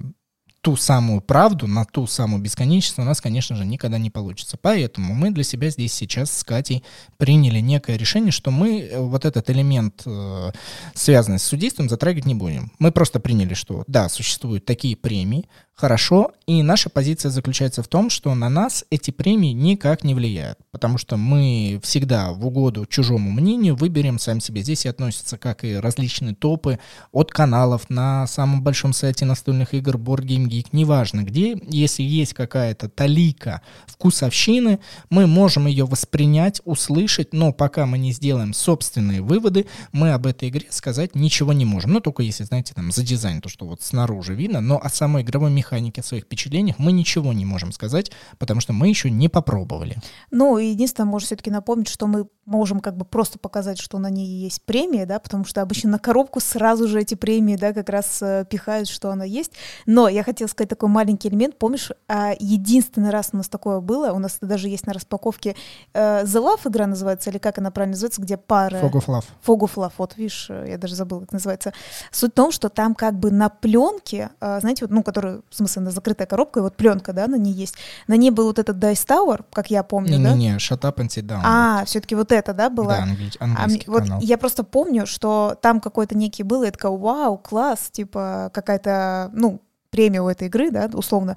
ту самую правду, на ту самую бесконечность у нас, конечно же, никогда не получится. Поэтому мы для себя здесь сейчас с Катей приняли некое решение, что мы э, вот этот элемент, э, связанный с судейством, затрагивать не будем. Мы просто приняли, что да, существуют такие премии, хорошо, и наша позиция заключается в том, что на нас эти премии никак не влияют, потому что мы всегда в угоду чужому мнению выберем сам себе. Здесь и относятся как и различные топы от каналов на самом большом сайте настольных игр Board Game Geek, неважно где, если есть какая-то талика вкусовщины, мы можем ее воспринять, услышать, но пока мы не сделаем собственные выводы, мы об этой игре сказать ничего не можем. Ну, только если, знаете, там за дизайн, то, что вот снаружи видно, но о самой игровой механике механике, о своих впечатлениях мы ничего не можем сказать, потому что мы еще не попробовали.
Ну, единственное, может все-таки напомнить, что мы можем как бы просто показать, что на ней есть премия, да, потому что обычно на коробку сразу же эти премии, да, как раз э, пихают, что она есть. Но я хотела сказать такой маленький элемент. Помнишь, э, единственный раз у нас такое было, у нас даже есть на распаковке, э, The Love игра называется, или как она правильно называется, где пары...
Fog of Love.
Fog of Love, вот видишь, э, я даже забыла, как называется. Суть в том, что там как бы на пленке, э, знаете, вот, ну, которая, в смысле, на закрытая коробка, и вот пленка, да, на ней есть. На ней был вот этот Dice Tower, как я помню,
не,
да?
Не-не-не, Shut Up and Sit Down.
А, все-таки вот это, да, было?
Да, англи- английский
а, вот
канал.
я просто помню, что там какой-то некий был, и я такая, вау, класс, типа какая-то, ну, премия у этой игры, да, условно.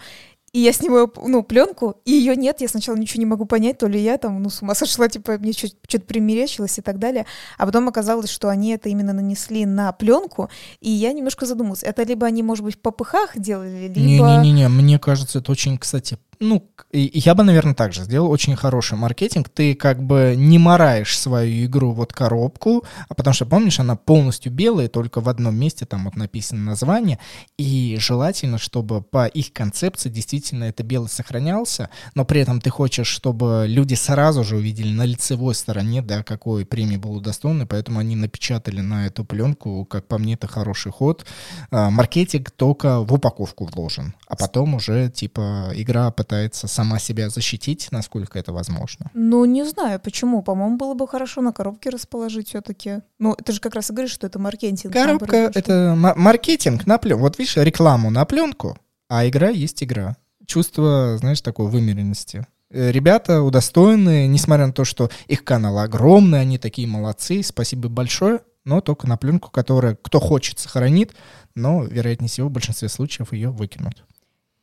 И я снимаю, ну, пленку, и ее нет, я сначала ничего не могу понять, то ли я там, ну, с ума сошла, типа, мне что-то примерещилось и так далее. А потом оказалось, что они это именно нанесли на пленку, и я немножко задумалась, это либо они, может быть, в попыхах делали, либо...
Не-не-не, мне кажется, это очень, кстати, ну, я бы, наверное, так же сделал. Очень хороший маркетинг. Ты как бы не мораешь свою игру вот коробку, а потому что, помнишь, она полностью белая, только в одном месте там вот написано название. И желательно, чтобы по их концепции действительно это белый сохранялся, но при этом ты хочешь, чтобы люди сразу же увидели на лицевой стороне, да, какой премии был удостоен, поэтому они напечатали на эту пленку, как по мне, это хороший ход. А, маркетинг только в упаковку вложен, а потом уже, типа, игра пытается сама себя защитить, насколько это возможно.
Ну, не знаю, почему. По-моему, было бы хорошо на коробке расположить все-таки. Ну, ты же как раз и говоришь, что это маркетинг.
Коробка — это маркетинг на пленку. Вот видишь, рекламу на пленку, а игра есть игра. Чувство, знаешь, такой вымеренности. Э, ребята удостоены, несмотря на то, что их канал огромный, они такие молодцы, спасибо большое, но только на пленку, которая кто хочет сохранит, но, вероятнее всего, в большинстве случаев ее выкинут.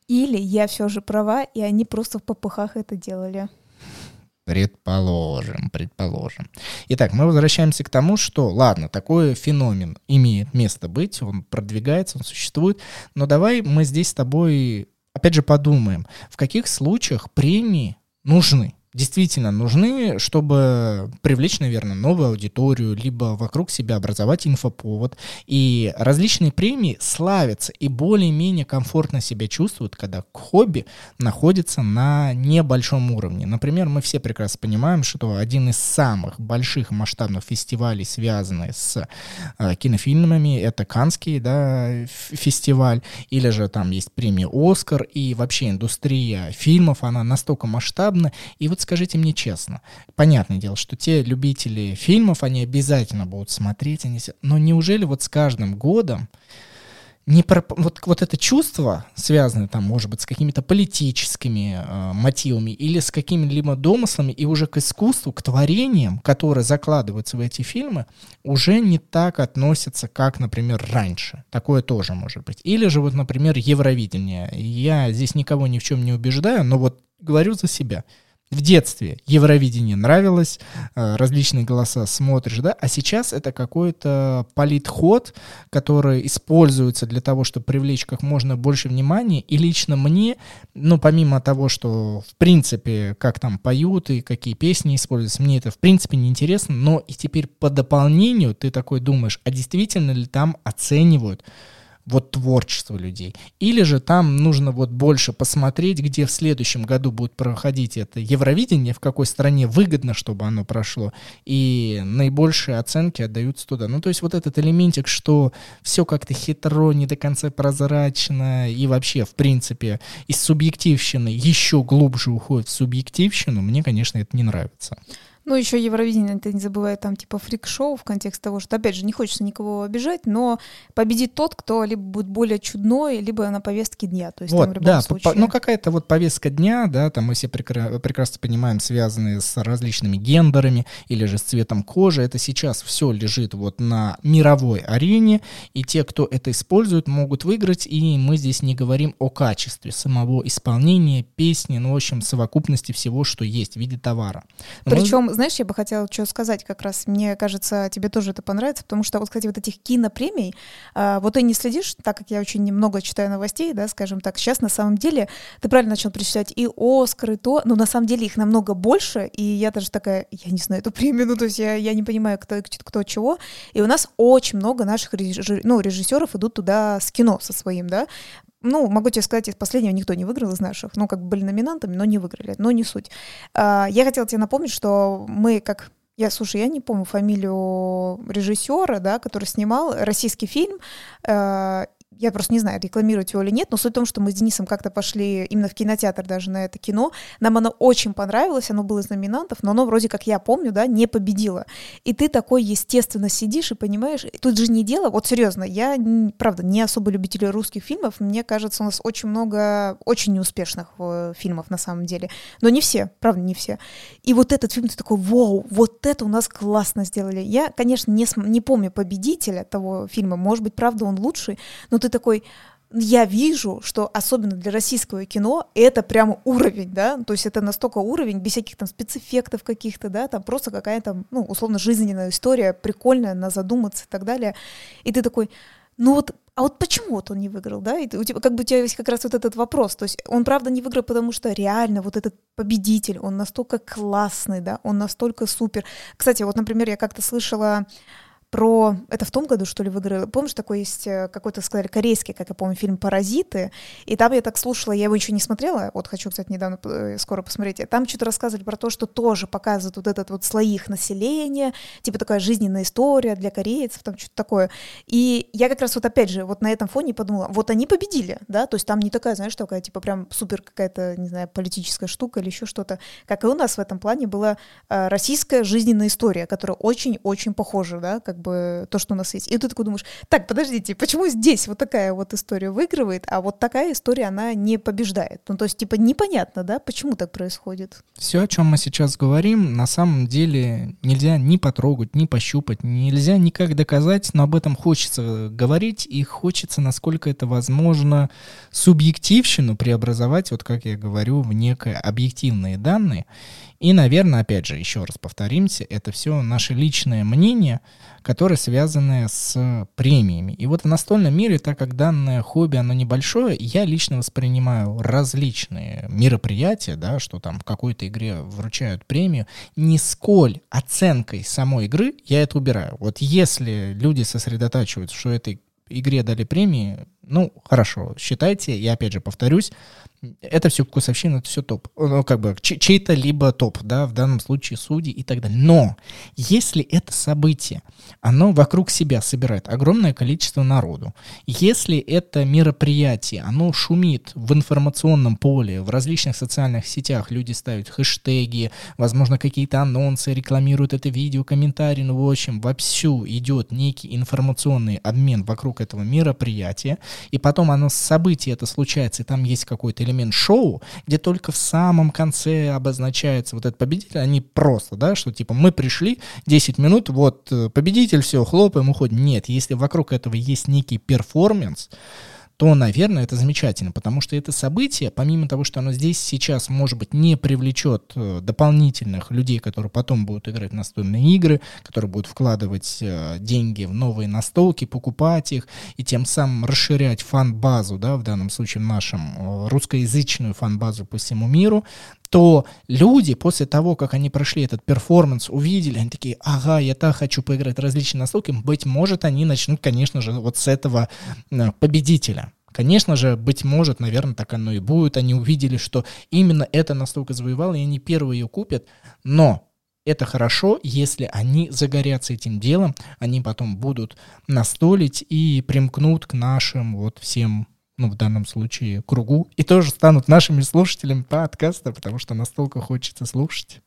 Или я все же права, и они просто в попыхах это делали.
Предположим, предположим. Итак, мы возвращаемся к тому, что, ладно, такой феномен имеет место быть, он продвигается, он существует, но давай мы здесь с тобой, опять же, подумаем, в каких случаях премии нужны действительно нужны, чтобы привлечь, наверное, новую аудиторию, либо вокруг себя образовать инфоповод. И различные премии славятся и более-менее комфортно себя чувствуют, когда хобби находится на небольшом уровне. Например, мы все прекрасно понимаем, что один из самых больших масштабных фестивалей, связанный с э, кинофильмами, это Канский да, фестиваль, или же там есть премия «Оскар», и вообще индустрия фильмов, она настолько масштабна. И вот скажите мне честно, понятное дело, что те любители фильмов, они обязательно будут смотреть, они... но неужели вот с каждым годом не про, вот, вот это чувство, связанное там, может быть, с какими-то политическими э, мотивами или с какими-либо домыслами, и уже к искусству, к творениям, которые закладываются в эти фильмы, уже не так относятся, как, например, раньше. Такое тоже может быть. Или же, вот, например, Евровидение. Я здесь никого ни в чем не убеждаю, но вот говорю за себя — в детстве Евровидение нравилось, э, различные голоса смотришь, да, а сейчас это какой-то политход, который используется для того, чтобы привлечь как можно больше внимания, и лично мне, ну, помимо того, что, в принципе, как там поют и какие песни используются, мне это, в принципе, не интересно, но и теперь по дополнению ты такой думаешь, а действительно ли там оценивают вот творчество людей. Или же там нужно вот больше посмотреть, где в следующем году будет проходить это Евровидение, в какой стране выгодно, чтобы оно прошло, и наибольшие оценки отдаются туда. Ну, то есть вот этот элементик, что все как-то хитро, не до конца прозрачно, и вообще, в принципе, из субъективщины еще глубже уходит в субъективщину, мне, конечно, это не нравится.
Ну, еще Евровидение, ты не забывай, там типа фрик-шоу в контексте того, что, опять же, не хочется никого обижать, но победит тот, кто либо будет более чудной, либо на повестке дня. То есть,
вот,
там, в любом
да,
случае...
ну какая-то вот повестка дня, да, там мы все прекра- прекрасно понимаем, связанные с различными гендерами или же с цветом кожи, это сейчас все лежит вот на мировой арене, и те, кто это использует, могут выиграть, и мы здесь не говорим о качестве самого исполнения песни, ну, в общем, совокупности всего, что есть в виде товара.
Причем, знаешь, я бы хотела что сказать как раз. Мне кажется, тебе тоже это понравится, потому что вот, кстати, вот этих кинопремий, а, вот ты не следишь, так как я очень немного читаю новостей, да, скажем так, сейчас на самом деле, ты правильно начал перечислять и Оскар, и то, но на самом деле их намного больше, и я даже такая, я не знаю эту премию, ну, то есть я, я не понимаю, кто, кто чего, и у нас очень много наших режиссеров, ну, режиссеров идут туда с кино со своим, да, ну, могу тебе сказать, из последнего никто не выиграл из наших. Ну, как бы были номинантами, но не выиграли. Но не суть. А, я хотела тебе напомнить, что мы, как я, слушай, я не помню фамилию режиссера, да, который снимал российский фильм, э, я просто не знаю, рекламировать его или нет, но суть в том, что мы с Денисом как-то пошли именно в кинотеатр даже на это кино. Нам оно очень понравилось, оно было из номинантов, но оно вроде как я помню, да, не победило. И ты такой, естественно, сидишь и понимаешь, тут же не дело, вот серьезно, я, правда, не особо любитель русских фильмов, мне кажется, у нас очень много очень неуспешных э, фильмов на самом деле, но не все, правда, не все. И вот этот фильм, ты такой, вау, вот это у нас классно сделали. Я, конечно, не, не помню победителя того фильма, может быть, правда, он лучший, но ты ты такой, я вижу, что особенно для российского кино это прямо уровень, да, то есть это настолько уровень, без всяких там спецэффектов каких-то, да, там просто какая-то, ну, условно, жизненная история, прикольная, на задуматься и так далее. И ты такой, ну вот, а вот почему вот он не выиграл, да? И у тебя, как бы у тебя есть как раз вот этот вопрос. То есть он, правда, не выиграл, потому что реально вот этот победитель, он настолько классный, да, он настолько супер. Кстати, вот, например, я как-то слышала про... Это в том году, что ли, выиграли? Помнишь, такой есть э, какой-то, сказали, корейский, как я помню, фильм «Паразиты», и там я так слушала, я его еще не смотрела, вот хочу, кстати, недавно, э, скоро посмотреть, там что-то рассказывали про то, что тоже показывают вот этот вот слои их населения, типа такая жизненная история для корейцев, там что-то такое. И я как раз вот опять же вот на этом фоне подумала, вот они победили, да, то есть там не такая, знаешь, такая, типа прям супер какая-то, не знаю, политическая штука или еще что-то, как и у нас в этом плане была э, российская жизненная история, которая очень-очень похожа, да, как как бы то, что у нас есть. И ты такой думаешь, так, подождите, почему здесь вот такая вот история выигрывает, а вот такая история, она не побеждает? Ну, то есть, типа, непонятно, да, почему так происходит?
Все, о чем мы сейчас говорим, на самом деле нельзя ни потрогать, ни пощупать, нельзя никак доказать, но об этом хочется говорить, и хочется, насколько это возможно, субъективщину преобразовать, вот как я говорю, в некое объективные данные. И, наверное, опять же, еще раз повторимся, это все наше личное мнение, которое связано с премиями. И вот в настольном мире, так как данное хобби, оно небольшое, я лично воспринимаю различные мероприятия, да, что там в какой-то игре вручают премию, не сколь оценкой самой игры я это убираю. Вот если люди сосредотачиваются, что этой игре дали премии, ну, хорошо, считайте, я опять же повторюсь, это все вкусовщина, это все топ. Ну, как бы чей-то либо топ, да, в данном случае судьи и так далее. Но если это событие, оно вокруг себя собирает огромное количество народу, если это мероприятие, оно шумит в информационном поле, в различных социальных сетях, люди ставят хэштеги, возможно, какие-то анонсы, рекламируют это видео, комментарии, ну, в общем, вовсю идет некий информационный обмен вокруг этого мероприятия, и потом оно событие это случается, и там есть какой-то элемент шоу, где только в самом конце обозначается вот этот победитель, они просто, да, что типа мы пришли, 10 минут, вот э, победитель, все, хлопаем, уходим. Нет, если вокруг этого есть некий перформанс, то, наверное, это замечательно, потому что это событие, помимо того, что оно здесь сейчас, может быть, не привлечет э, дополнительных людей, которые потом будут играть в настольные игры, которые будут вкладывать э, деньги в новые настолки, покупать их и тем самым расширять фан-базу, да, в данном случае нашим э, русскоязычную фан-базу по всему миру, то люди после того, как они прошли этот перформанс, увидели, они такие, ага, я так хочу поиграть различные настолки, быть может, они начнут, конечно же, вот с этого победителя. Конечно же, быть может, наверное, так оно и будет. Они увидели, что именно это настолько завоевало, и они первые ее купят. Но это хорошо, если они загорятся этим делом, они потом будут настолить и примкнут к нашим вот всем ну, в данном случае, кругу, и тоже станут нашими слушателями подкаста, потому что настолько хочется слушать.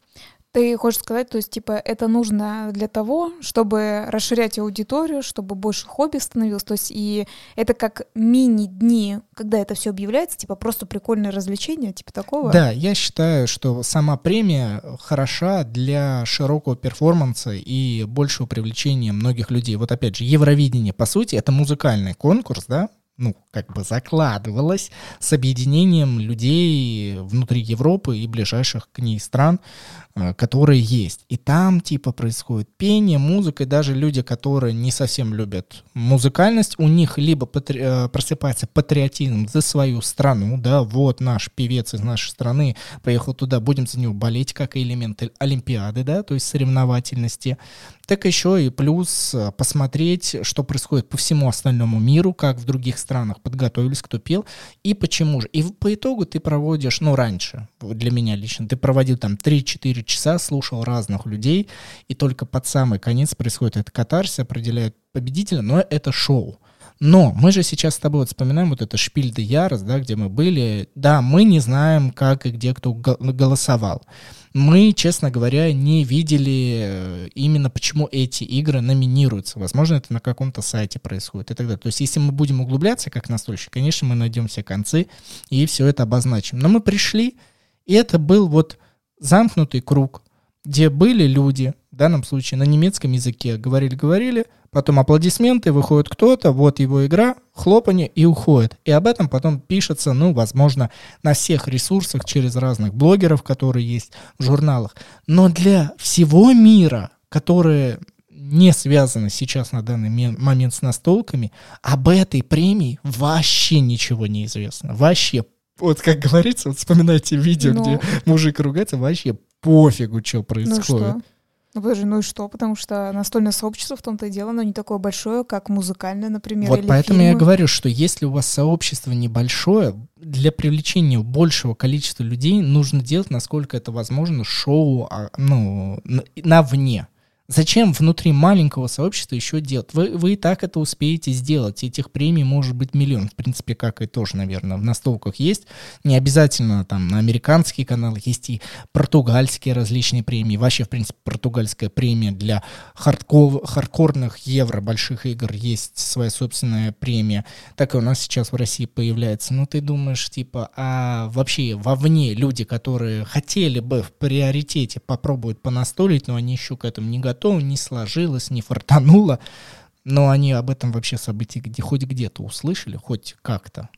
Ты хочешь сказать, то есть, типа, это нужно для того, чтобы расширять аудиторию, чтобы больше хобби становилось, то есть, и это как мини-дни, когда это все объявляется, типа, просто прикольное развлечение, типа такого?
Да, я считаю, что сама премия хороша для широкого перформанса и большего привлечения многих людей. Вот опять же, Евровидение, по сути, это музыкальный конкурс, да, ну, как бы закладывалось с объединением людей внутри Европы и ближайших к ней стран, э, которые есть. И там, типа, происходит пение, музыка, и даже люди, которые не совсем любят музыкальность, у них либо патри... Э, просыпается патриотизм за свою страну, да, вот наш певец из нашей страны поехал туда, будем за него болеть, как элемент Олимпиады, да, то есть соревновательности, так еще и плюс э, посмотреть, что происходит по всему остальному миру, как в других странах, странах подготовились, кто пел, и почему же. И по итогу ты проводишь, ну, раньше, для меня лично, ты проводил там 3-4 часа, слушал разных людей, и только под самый конец происходит этот катарсис, определяют победителя, но это шоу. Но мы же сейчас с тобой вот вспоминаем вот это шпиль де Ярос, да, где мы были. Да, мы не знаем, как и где кто голосовал. Мы, честно говоря, не видели э, именно почему эти игры номинируются. Возможно, это на каком-то сайте происходит и так далее. То есть, если мы будем углубляться как настольщик, конечно, мы найдем все концы и все это обозначим. Но мы пришли, и это был вот замкнутый круг, где были люди, в данном случае на немецком языке, говорили-говорили, потом аплодисменты, выходит кто-то, вот его игра, хлопанье и уходит. И об этом потом пишется, ну, возможно, на всех ресурсах через разных блогеров, которые есть в журналах. Но для всего мира, которые не связаны сейчас на данный момент с настолками, об этой премии вообще ничего не известно. Вообще вот как говорится, вот вспоминайте видео, Но... где ну. мужик ругается, вообще пофигу, что происходит. Ну что?
Ну подожди, ну и что? Потому что настольное сообщество в том-то и дело, оно не такое большое, как музыкальное, например.
Вот поэтому фильмы. я говорю, что если у вас сообщество небольшое, для привлечения большего количества людей нужно делать, насколько это возможно, шоу а, ну, на вне. Зачем внутри маленького сообщества еще делать? Вы, вы и так это успеете сделать. Этих премий может быть миллион. В принципе, как и тоже, наверное, в настолках есть. Не обязательно там на американские каналы есть и португальские различные премии. Вообще, в принципе, португальская премия для хардкор, хардкорных евро больших игр есть своя собственная премия. Так и у нас сейчас в России появляется. Ну, ты думаешь, типа, а вообще вовне люди, которые хотели бы в приоритете попробовать понастолить, но они еще к этому не готовы, то не сложилось, не фартануло. Но они об этом вообще событии где, хоть где-то услышали, хоть как-то.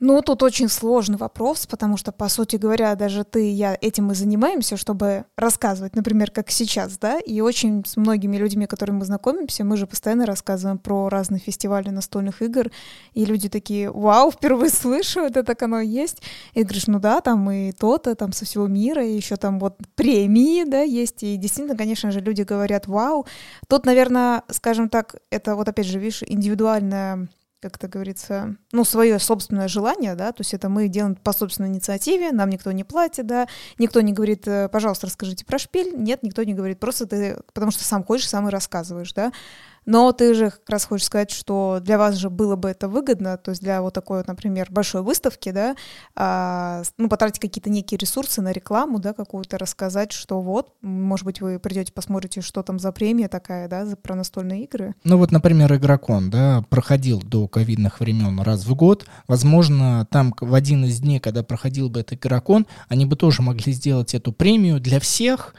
Ну, тут очень сложный вопрос, потому что, по сути говоря, даже ты и я этим и занимаемся, чтобы рассказывать, например, как сейчас, да, и очень с многими людьми, которыми мы знакомимся, мы же постоянно рассказываем про разные фестивали настольных игр, и люди такие, вау, впервые слышу, это так оно есть. И говоришь, ну да, там и то-то, там со всего мира, и еще там вот премии, да, есть, и действительно, конечно же, люди говорят, вау. Тут, наверное, скажем так, это вот опять же, видишь, индивидуальная как это говорится, ну, свое собственное желание, да, то есть это мы делаем по собственной инициативе, нам никто не платит, да, никто не говорит, э, пожалуйста, расскажите про шпиль, нет, никто не говорит, просто ты, потому что сам хочешь, сам и рассказываешь, да, но ты же как раз хочешь сказать, что для вас же было бы это выгодно, то есть для вот такой например, большой выставки, да, а, ну, потратить какие-то некие ресурсы на рекламу, да, какую-то рассказать, что вот, может быть, вы придете, посмотрите, что там за премия такая, да, за, про настольные игры.
Ну вот, например, Игрокон, да, проходил до ковидных времен раз в год. Возможно, там в один из дней, когда проходил бы этот Игрокон, они бы тоже могли сделать эту премию для всех,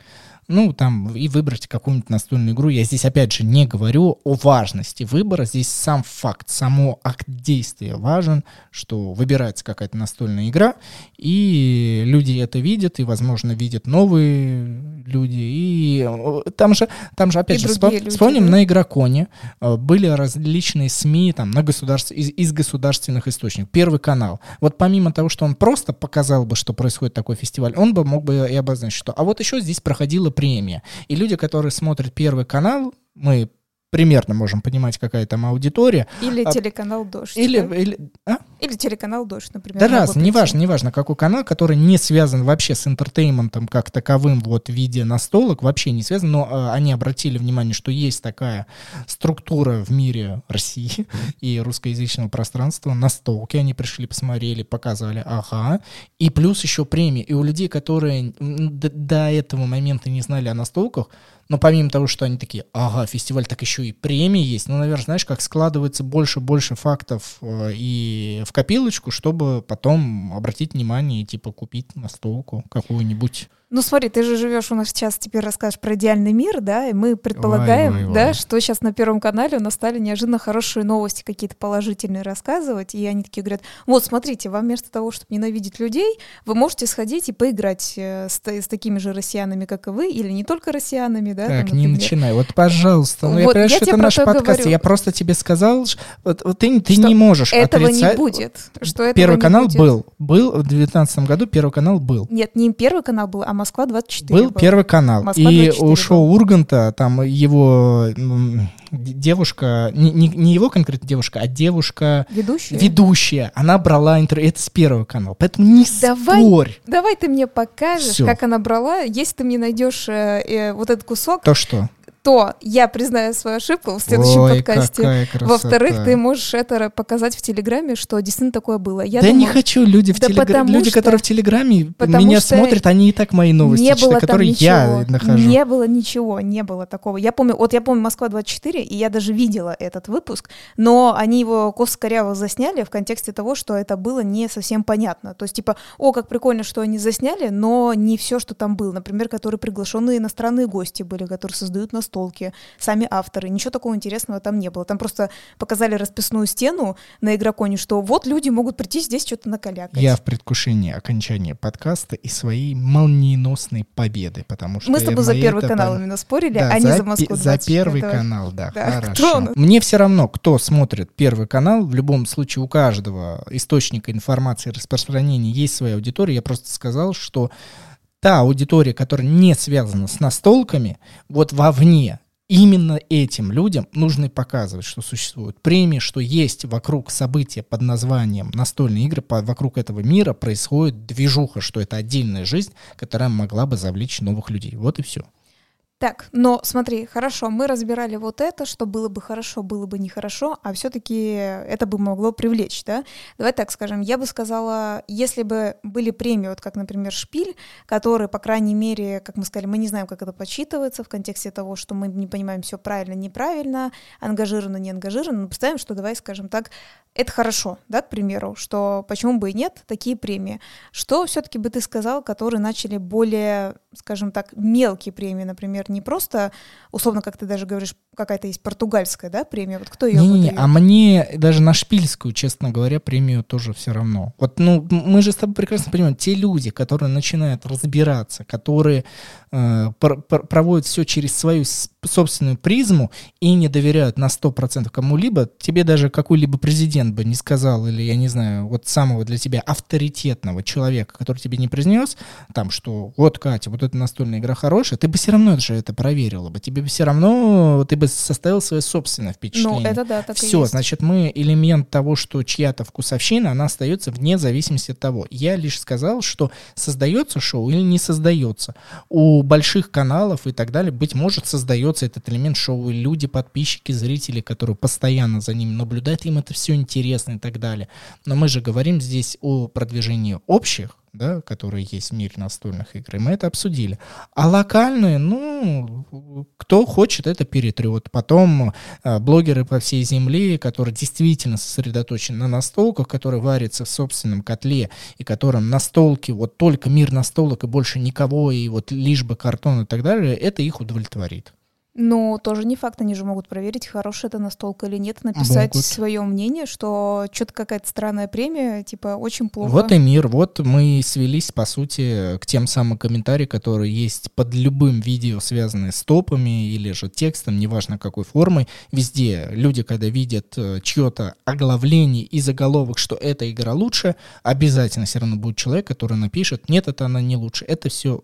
ну, там, и выбрать какую-нибудь настольную игру. Я здесь, опять же, не говорю о важности выбора. Здесь сам факт, само акт действия важен, что выбирается какая-то настольная игра, и люди это видят, и, возможно, видят новые люди. И там же, там же опять и же, спо- люди, вспомним да? на Игроконе э, были различные СМИ там, на государств, из, из государственных источников. Первый канал. Вот помимо того, что он просто показал бы, что происходит такой фестиваль, он бы мог бы и обозначить, что а вот еще здесь проходила премия. И люди, которые смотрят Первый канал, мы примерно можем понимать, какая там аудитория.
Или а, телеканал «Дождь».
Или, да? или, а?
или телеканал «Дождь», например.
Да раз, неважно, неважно, какой канал, который не связан вообще с интертейментом как таковым, вот в виде настолок, вообще не связан, но а, они обратили внимание, что есть такая структура в мире России и русскоязычного пространства, настолки, они пришли, посмотрели, показывали, ага, и плюс еще премии. И у людей, которые до, до этого момента не знали о настолках, но помимо того, что они такие, ага, фестиваль, так еще и премии есть. Ну, наверное, знаешь, как складывается больше-больше фактов э, и в копилочку, чтобы потом обратить внимание и, типа, купить настолку какую-нибудь.
Ну смотри, ты же живешь у нас сейчас, теперь расскажешь про идеальный мир, да, и мы предполагаем, ой, ой, ой. да, что сейчас на Первом канале у нас стали неожиданно хорошие новости какие-то положительные рассказывать, и они такие говорят, вот смотрите, вам вместо того, чтобы ненавидеть людей, вы можете сходить и поиграть э, с, с такими же россиянами, как и вы, или не только россиянами, да.
Так, там, не начинай, вот пожалуйста, ну вот, я понимаю, я что это наш подкаст, говорю. я просто тебе сказал, вот, вот ты, ты не можешь
этого
отрицать.
не будет, что этого
Первый канал
будет.
был, был в 2019 году Первый канал был.
Нет, не Первый канал был, а Москва 24.
Был Первый канал.
Москва
и
24
у шоу
был.
Урганта там его д- девушка, не, не- не его конкретно девушка, а девушка
Ведущая?
ведущая, она брала интервью. Это с Первого канала. Поэтому не
Давай.
спорь.
Давай ты мне покажешь,
Всё.
как она брала. Если ты мне найдешь э, э, вот этот кусок,
То что?
То я признаю свою ошибку в следующем
Ой,
подкасте. Во-вторых, ты можешь это показать в Телеграме, что действительно такое было. Я
да
думала,
не хочу, люди, в
Да
телегра- люди,
что-
которые в Телеграме меня смотрят, они и так мои новости
не
читают,
было
которые
ничего.
я нахожу.
Не было ничего, не было такого. Я помню, вот я помню Москва 24, и я даже видела этот выпуск, но они его косо-коряво засняли в контексте того, что это было не совсем понятно. То есть, типа, о, как прикольно, что они засняли, но не все, что там было. Например, которые приглашенные иностранные гости были, которые создают настолки, сами авторы. Ничего такого интересного там не было. Там просто показали расписную стену на игроконе, что вот люди могут прийти здесь что-то накалякать.
Я в предвкушении окончания подкаста и своей молниеносной победы, потому что
Мы с тобой за первый
это
канал именно спорили,
Да,
а не за Москву
За
24.
первый
Давай.
канал, да,
Да,
хорошо. Мне все равно, кто смотрит первый канал, в любом случае у каждого источника информации распространения есть своя аудитория. Я просто сказал, что та аудитория, которая не связана с настолками, вот вовне, именно этим людям нужно показывать, что существуют премии, что есть вокруг события под названием настольные игры, по- вокруг этого мира происходит движуха, что это отдельная жизнь, которая могла бы завлечь новых людей. Вот и все.
Так, но смотри, хорошо, мы разбирали вот это, что было бы хорошо, было бы нехорошо, а все-таки это бы могло привлечь, да? Давай так скажем, я бы сказала, если бы были премии, вот как, например, Шпиль, которые, по крайней мере, как мы сказали, мы не знаем, как это подсчитывается в контексте того, что мы не понимаем все правильно, неправильно, ангажировано, не ангажировано, но представим, что, давай скажем так, это хорошо, да, к примеру, что почему бы и нет, такие премии. Что все-таки бы ты сказал, которые начали более, скажем так, мелкие премии, например, не просто, условно, как ты даже говоришь, какая-то есть португальская, да, премия, вот кто ее
Не-не-не, а мне даже на шпильскую, честно говоря, премию тоже все равно. Вот, ну, мы же с тобой прекрасно понимаем, те люди, которые начинают разбираться, которые э, пр- пр- проводят все через свою собственную призму и не доверяют на 100% кому-либо, тебе даже какой-либо президент бы не сказал, или, я не знаю, вот самого для тебя авторитетного человека, который тебе не произнес, там, что вот, Катя, вот эта настольная игра хорошая, ты бы все равно же это проверила бы, тебе бы все равно, ты бы составил свое собственное впечатление.
Ну, это да, так
Все, значит, мы элемент того, что чья-то вкусовщина, она остается вне зависимости от того. Я лишь сказал, что создается шоу или не создается. У больших каналов и так далее, быть может, создается этот элемент шоу, и люди, подписчики, зрители, которые постоянно за ним наблюдают, им это все интересно и так далее. Но мы же говорим здесь о продвижении общих, да, которые есть в мире настольных игр, и мы это обсудили. А локальные, ну, кто хочет, это перетрет. Потом э, блогеры по всей земле, которые действительно сосредоточены на настолках, которые варятся в собственном котле, и которым настолки, вот только мир настолок и больше никого, и вот лишь бы картон и так далее, это их удовлетворит.
Но тоже не факт, они же могут проверить, хорошая это настолка или нет, написать
Могут.
свое мнение, что что-то какая-то странная премия, типа очень плохо.
Вот и мир. Вот мы свелись, по сути, к тем самым комментариям, которые есть под любым видео, связанные с топами или же текстом, неважно какой формой. Везде люди, когда видят э, чье-то оглавление и заголовок, что эта игра лучше, обязательно все равно будет человек, который напишет, нет, это она не лучше. Это все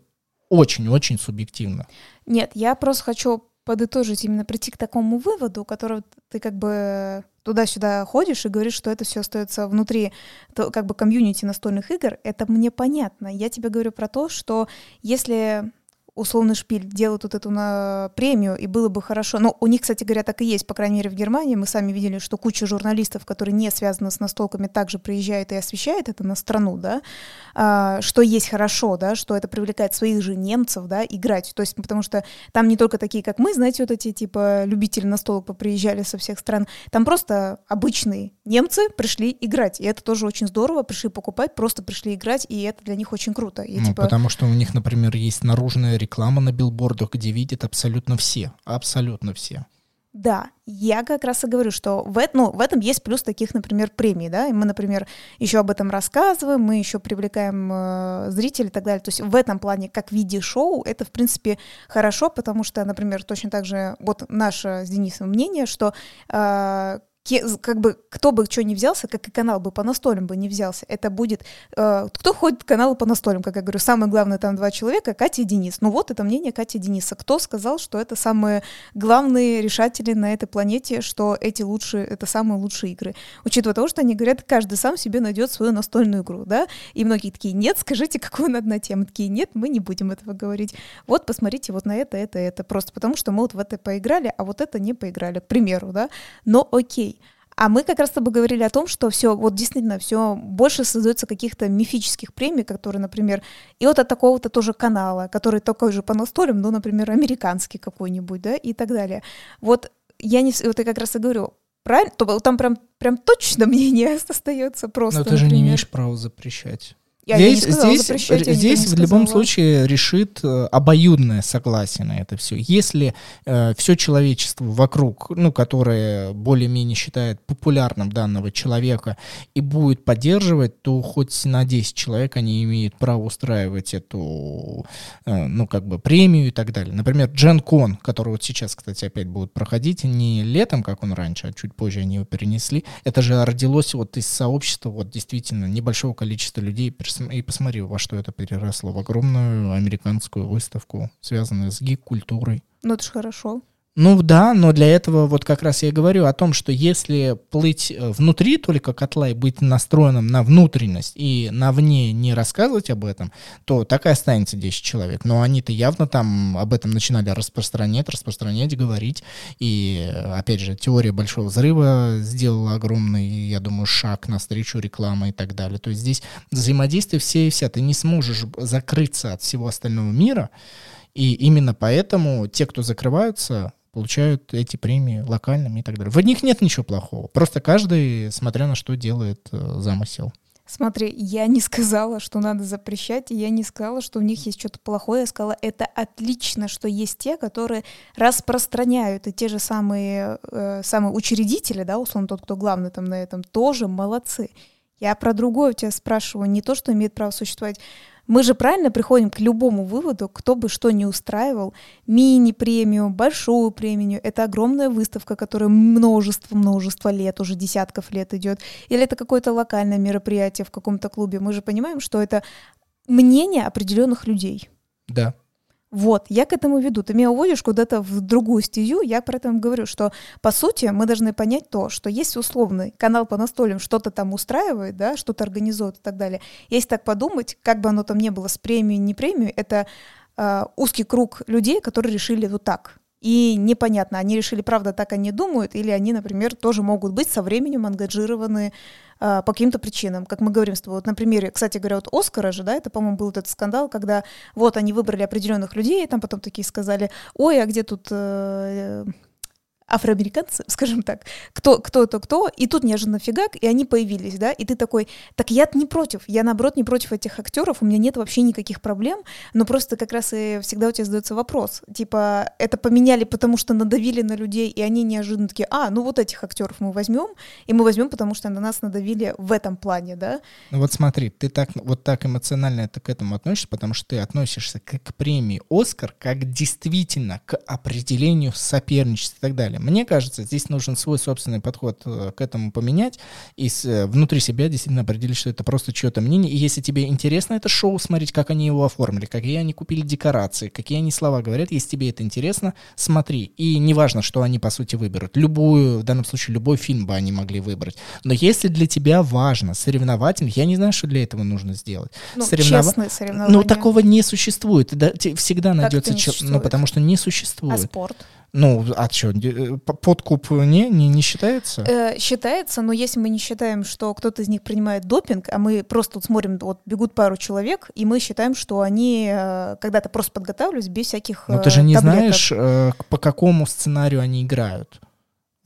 очень-очень субъективно.
Нет, я просто хочу подытожить, именно прийти к такому выводу, которого ты как бы туда-сюда ходишь и говоришь, что это все остается внутри то, как бы комьюнити настольных игр, это мне понятно. Я тебе говорю про то, что если условный шпиль делают вот эту на премию, и было бы хорошо. Но у них, кстати говоря, так и есть, по крайней мере, в Германии. Мы сами видели, что куча журналистов, которые не связаны с настолками, также приезжают и освещают это на страну, да, а, что есть хорошо, да, что это привлекает своих же немцев, да, играть. То есть, потому что там не только такие, как мы, знаете, вот эти, типа, любители настолок поприезжали со всех стран, там просто обычные немцы пришли играть, и это тоже очень здорово, пришли покупать, просто пришли играть, и это для них очень круто. И,
Ну,
типа,
потому что у них, например, есть наружная реклама на билбордах, где видят абсолютно все. Абсолютно все.
Да, я как раз и говорю, что в, ну, в этом есть плюс таких, например, премий, да, и мы, например, еще об этом рассказываем, мы еще привлекаем э, зрителей и так далее, то есть в этом плане, как в виде шоу, это, в принципе, хорошо, потому что, например, точно так же, вот наше с Денисом мнение, что э, как бы кто бы что ни взялся, как и канал бы по настолям бы не взялся, это будет... Э, кто ходит каналы по настолям, как я говорю, самое главное там два человека, Катя и Денис. Ну вот это мнение Кати и Дениса. Кто сказал, что это самые главные решатели на этой планете, что эти лучшие, это самые лучшие игры? Учитывая того, что они говорят, каждый сам себе найдет свою настольную игру, да? И многие такие, нет, скажите, какую надо на тему. Такие, нет, мы не будем этого говорить. Вот посмотрите вот на это, это, это. Просто потому, что мы вот в это поиграли, а вот это не поиграли, к примеру, да? Но окей. А мы как раз с тобой говорили о том, что все, вот действительно, все больше создается каких-то мифических премий, которые, например, и вот от такого-то тоже канала, который такой же по настолям, ну, например, американский какой-нибудь, да, и так далее. Вот я не, вот я как раз и говорю, правильно, то, там прям, прям точно мнение остается просто.
Но ты же не имеешь права запрещать.
Я,
здесь
я не сказала,
здесь, здесь
в
любом случае решит э, обоюдное согласие на это все. Если э, все человечество вокруг, ну, которое более-менее считает популярным данного человека и будет поддерживать, то хоть на 10 человек они имеют право устраивать эту, э, ну, как бы премию и так далее. Например, Джен Кон, который вот сейчас, кстати, опять будет проходить, не летом, как он раньше, а чуть позже они его перенесли. Это же родилось вот из сообщества вот действительно небольшого количества людей, и посмотри, во что это переросло. В огромную американскую выставку, связанную с гик-культурой.
Ну, это же хорошо.
Ну да, но для этого вот как раз я говорю о том, что если плыть э, внутри только котла и быть настроенным на внутренность и на вне не рассказывать об этом, то так и останется 10 человек. Но они-то явно там об этом начинали распространять, распространять, говорить. И опять же, теория большого взрыва сделала огромный, я думаю, шаг навстречу рекламы и так далее. То есть здесь взаимодействие все и вся. Ты не сможешь закрыться от всего остального мира, и именно поэтому те, кто закрываются, получают эти премии локальными и так далее. В них нет ничего плохого. Просто каждый, смотря на что делает э, замысел.
Смотри, я не сказала, что надо запрещать, и я не сказала, что у них есть что-то плохое. Я сказала, это отлично, что есть те, которые распространяют, и те же самые, э, самые учредители, да, условно тот, кто главный там на этом, тоже молодцы. Я про другое у тебя спрашиваю, не то, что имеет право существовать мы же правильно приходим к любому выводу, кто бы что ни устраивал, мини-премию, большую премию, это огромная выставка, которая множество-множество лет, уже десятков лет идет, или это какое-то локальное мероприятие в каком-то клубе. Мы же понимаем, что это мнение определенных людей.
Да.
Вот, я к этому веду. Ты меня уводишь куда-то в другую стезю, я про это говорю, что, по сути, мы должны понять то, что есть условный канал по настольным что-то там устраивает, да, что-то организует и так далее. Если так подумать, как бы оно там не было с премией, не премией, это э, узкий круг людей, которые решили вот так. И непонятно, они решили, правда, так они думают, или они, например, тоже могут быть со временем ангажированы э, по каким-то причинам. Как мы говорим с тобой, вот на примере, кстати говоря, вот Оскара же, да, это, по-моему, был этот скандал, когда вот они выбрали определенных людей, и там потом такие сказали, ой, а где тут э, афроамериканцы, скажем так, кто, кто это кто, и тут неожиданно фигак, и они появились, да, и ты такой, так я не против, я наоборот не против этих актеров, у меня нет вообще никаких проблем, но просто как раз и всегда у тебя задается вопрос, типа, это поменяли, потому что надавили на людей, и они неожиданно такие, а, ну вот этих актеров мы возьмем, и мы возьмем, потому что на нас надавили в этом плане, да.
Ну вот смотри, ты так, вот так эмоционально это к этому относишься, потому что ты относишься к, к премии «Оскар» как действительно к определению соперничества и так далее далее. Мне кажется, здесь нужен свой собственный подход э, к этому поменять и с, э, внутри себя действительно определить, что это просто чье-то мнение. И если тебе интересно это шоу смотреть, как они его оформили, какие они купили декорации, какие они слова говорят, если тебе это интересно, смотри. И неважно, что они по сути выберут. Любую, в данном случае, любой фильм бы они могли выбрать. Но если для тебя важно соревновательный, я не знаю, что для этого нужно сделать.
Ну, Соревнов... честное соревнование.
Ну, такого не существует. Да, всегда найдется человек. Ну, потому что не существует. А
спорт?
Ну, а что, э, подкуп не, не, не считается?
Э, считается, но если мы не считаем, что кто-то из них принимает допинг, а мы просто вот смотрим, вот бегут пару человек, и мы считаем, что они э, когда-то просто подготавливались без всяких
Но ты же не
таблеток.
знаешь, э, по какому сценарию они играют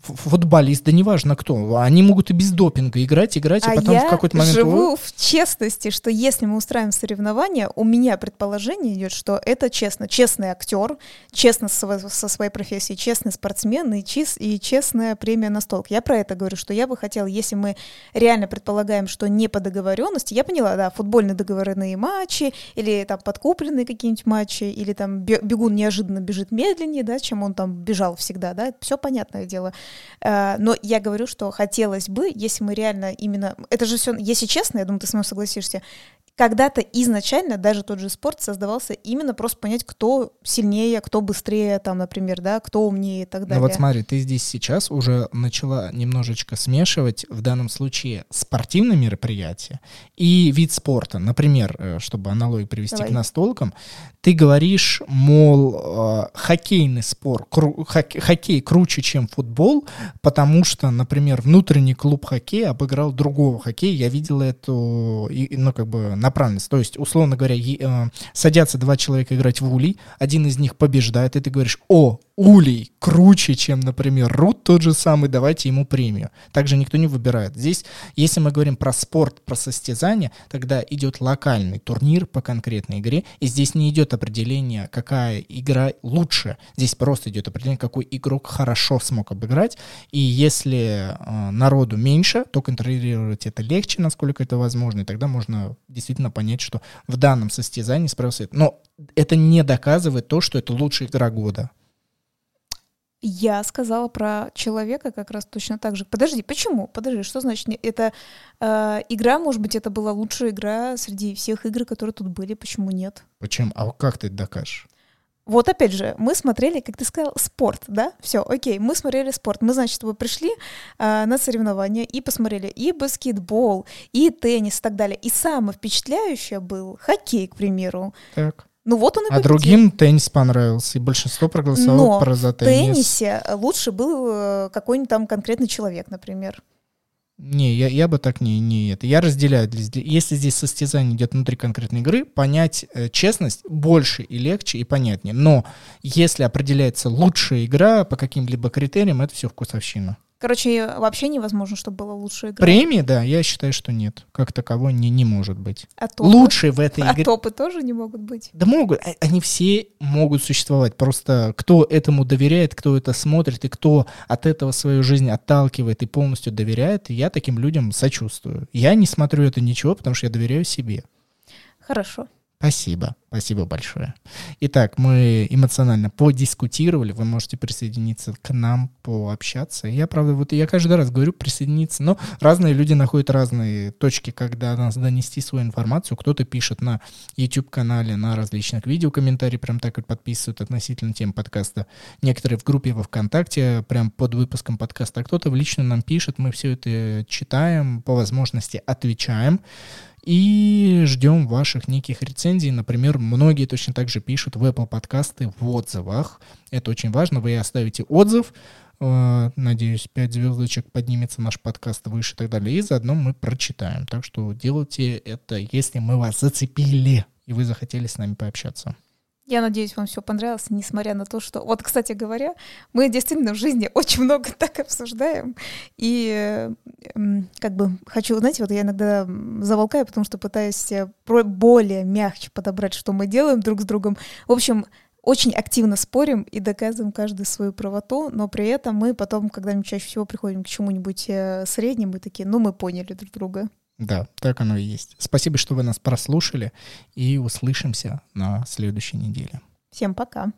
футболист, да неважно кто, они могут и без допинга играть, играть,
а
и потом
я
в какой-то момент...
живу в честности, что если мы устраиваем соревнования, у меня предположение идет, что это честно. Честный актер, честно со, своей профессией, честный спортсмен и, чист, и честная премия на стол. Я про это говорю, что я бы хотела, если мы реально предполагаем, что не по договоренности, я поняла, да, футбольные договоренные матчи, или там подкупленные какие-нибудь матчи, или там бегун неожиданно бежит медленнее, да, чем он там бежал всегда, да, все понятное дело но я говорю, что хотелось бы, если мы реально именно... Это же все, если честно, я думаю, ты со мной согласишься, когда-то изначально даже тот же спорт создавался именно просто понять, кто сильнее, кто быстрее, там, например, да, кто умнее и так далее.
Ну вот смотри, ты здесь сейчас уже начала немножечко смешивать в данном случае спортивные мероприятия и вид спорта. Например, э, чтобы аналогию привести Давай. к настолкам, ты говоришь, мол, э, хоккейный спорт, кру, хок, хоккей круче, чем футбол, потому что, например, внутренний клуб хоккея обыграл другого хоккея. Я видел эту, ну, как бы, направленность. То есть, условно говоря, э, садятся два человека играть в улей, один из них побеждает, и ты говоришь, о, улей круче, чем, например, Рут тот же самый, давайте ему премию. Также никто не выбирает. Здесь, если мы говорим про спорт, про состязание, тогда идет локальный турнир по конкретной игре, и здесь не идет определение, какая игра лучше. Здесь просто идет определение, какой игрок хорошо смог обыграть, и если э, народу меньше, то контролировать это легче, насколько это возможно, и тогда можно действительно понять, что в данном состязании справился. Но это не доказывает то, что это лучшая игра года.
Я сказала про человека как раз точно так же. Подожди, почему? Подожди, что значит это э, игра? Может быть, это была лучшая игра среди всех игр, которые тут были? Почему нет?
Почему? А как ты это докажешь?
Вот опять же, мы смотрели, как ты сказал, спорт, да? Все, окей, мы смотрели спорт. Мы, значит, вы пришли э, на соревнования и посмотрели и баскетбол, и теннис и так далее. И самое впечатляющее был хоккей, к примеру.
Так.
Ну вот он и
А другим теннис понравился, и большинство проголосовало
Но
за
теннис. в теннисе лучше был э, какой-нибудь там конкретный человек, например.
Не, я, я бы так не, не это. Я разделяю. Если здесь состязание идет внутри конкретной игры, понять э, честность больше и легче и понятнее. Но если определяется лучшая игра по каким-либо критериям, это все вкусовщина.
Короче, вообще невозможно, чтобы было лучше игра.
Премии, да, я считаю, что нет. Как таковой не, не может быть.
А топы?
Лучшие в этой
а
игре...
А топы тоже не могут быть?
Да могут. А, они все могут существовать. Просто кто этому доверяет, кто это смотрит, и кто от этого свою жизнь отталкивает и полностью доверяет, я таким людям сочувствую. Я не смотрю это ничего, потому что я доверяю себе.
Хорошо.
Спасибо, спасибо большое. Итак, мы эмоционально подискутировали, вы можете присоединиться к нам, пообщаться. Я, правда, вот я каждый раз говорю присоединиться, но разные люди находят разные точки, когда нас донести свою информацию. Кто-то пишет на YouTube-канале, на различных видео комментарии, прям так вот подписывают относительно тем подкаста. Некоторые в группе во ВКонтакте, прям под выпуском подкаста, а кто-то в лично нам пишет, мы все это читаем, по возможности отвечаем. И ждем ваших неких рецензий. Например, многие точно так же пишут в Apple подкасты в отзывах. Это очень важно. Вы оставите отзыв. Э, надеюсь, 5 звездочек поднимется наш подкаст выше и так далее. И заодно мы прочитаем. Так что делайте это, если мы вас зацепили и вы захотели с нами пообщаться.
Я надеюсь, вам все понравилось, несмотря на то, что... Вот, кстати говоря, мы действительно в жизни очень много так обсуждаем. И как бы хочу, знаете, вот я иногда заволкаю, потому что пытаюсь более мягче подобрать, что мы делаем друг с другом. В общем, очень активно спорим и доказываем каждый свою правоту, но при этом мы потом, когда-нибудь чаще всего приходим к чему-нибудь э, среднему, и такие, ну, мы поняли друг друга.
Да, так оно и есть. Спасибо, что вы нас прослушали, и услышимся на следующей неделе.
Всем пока.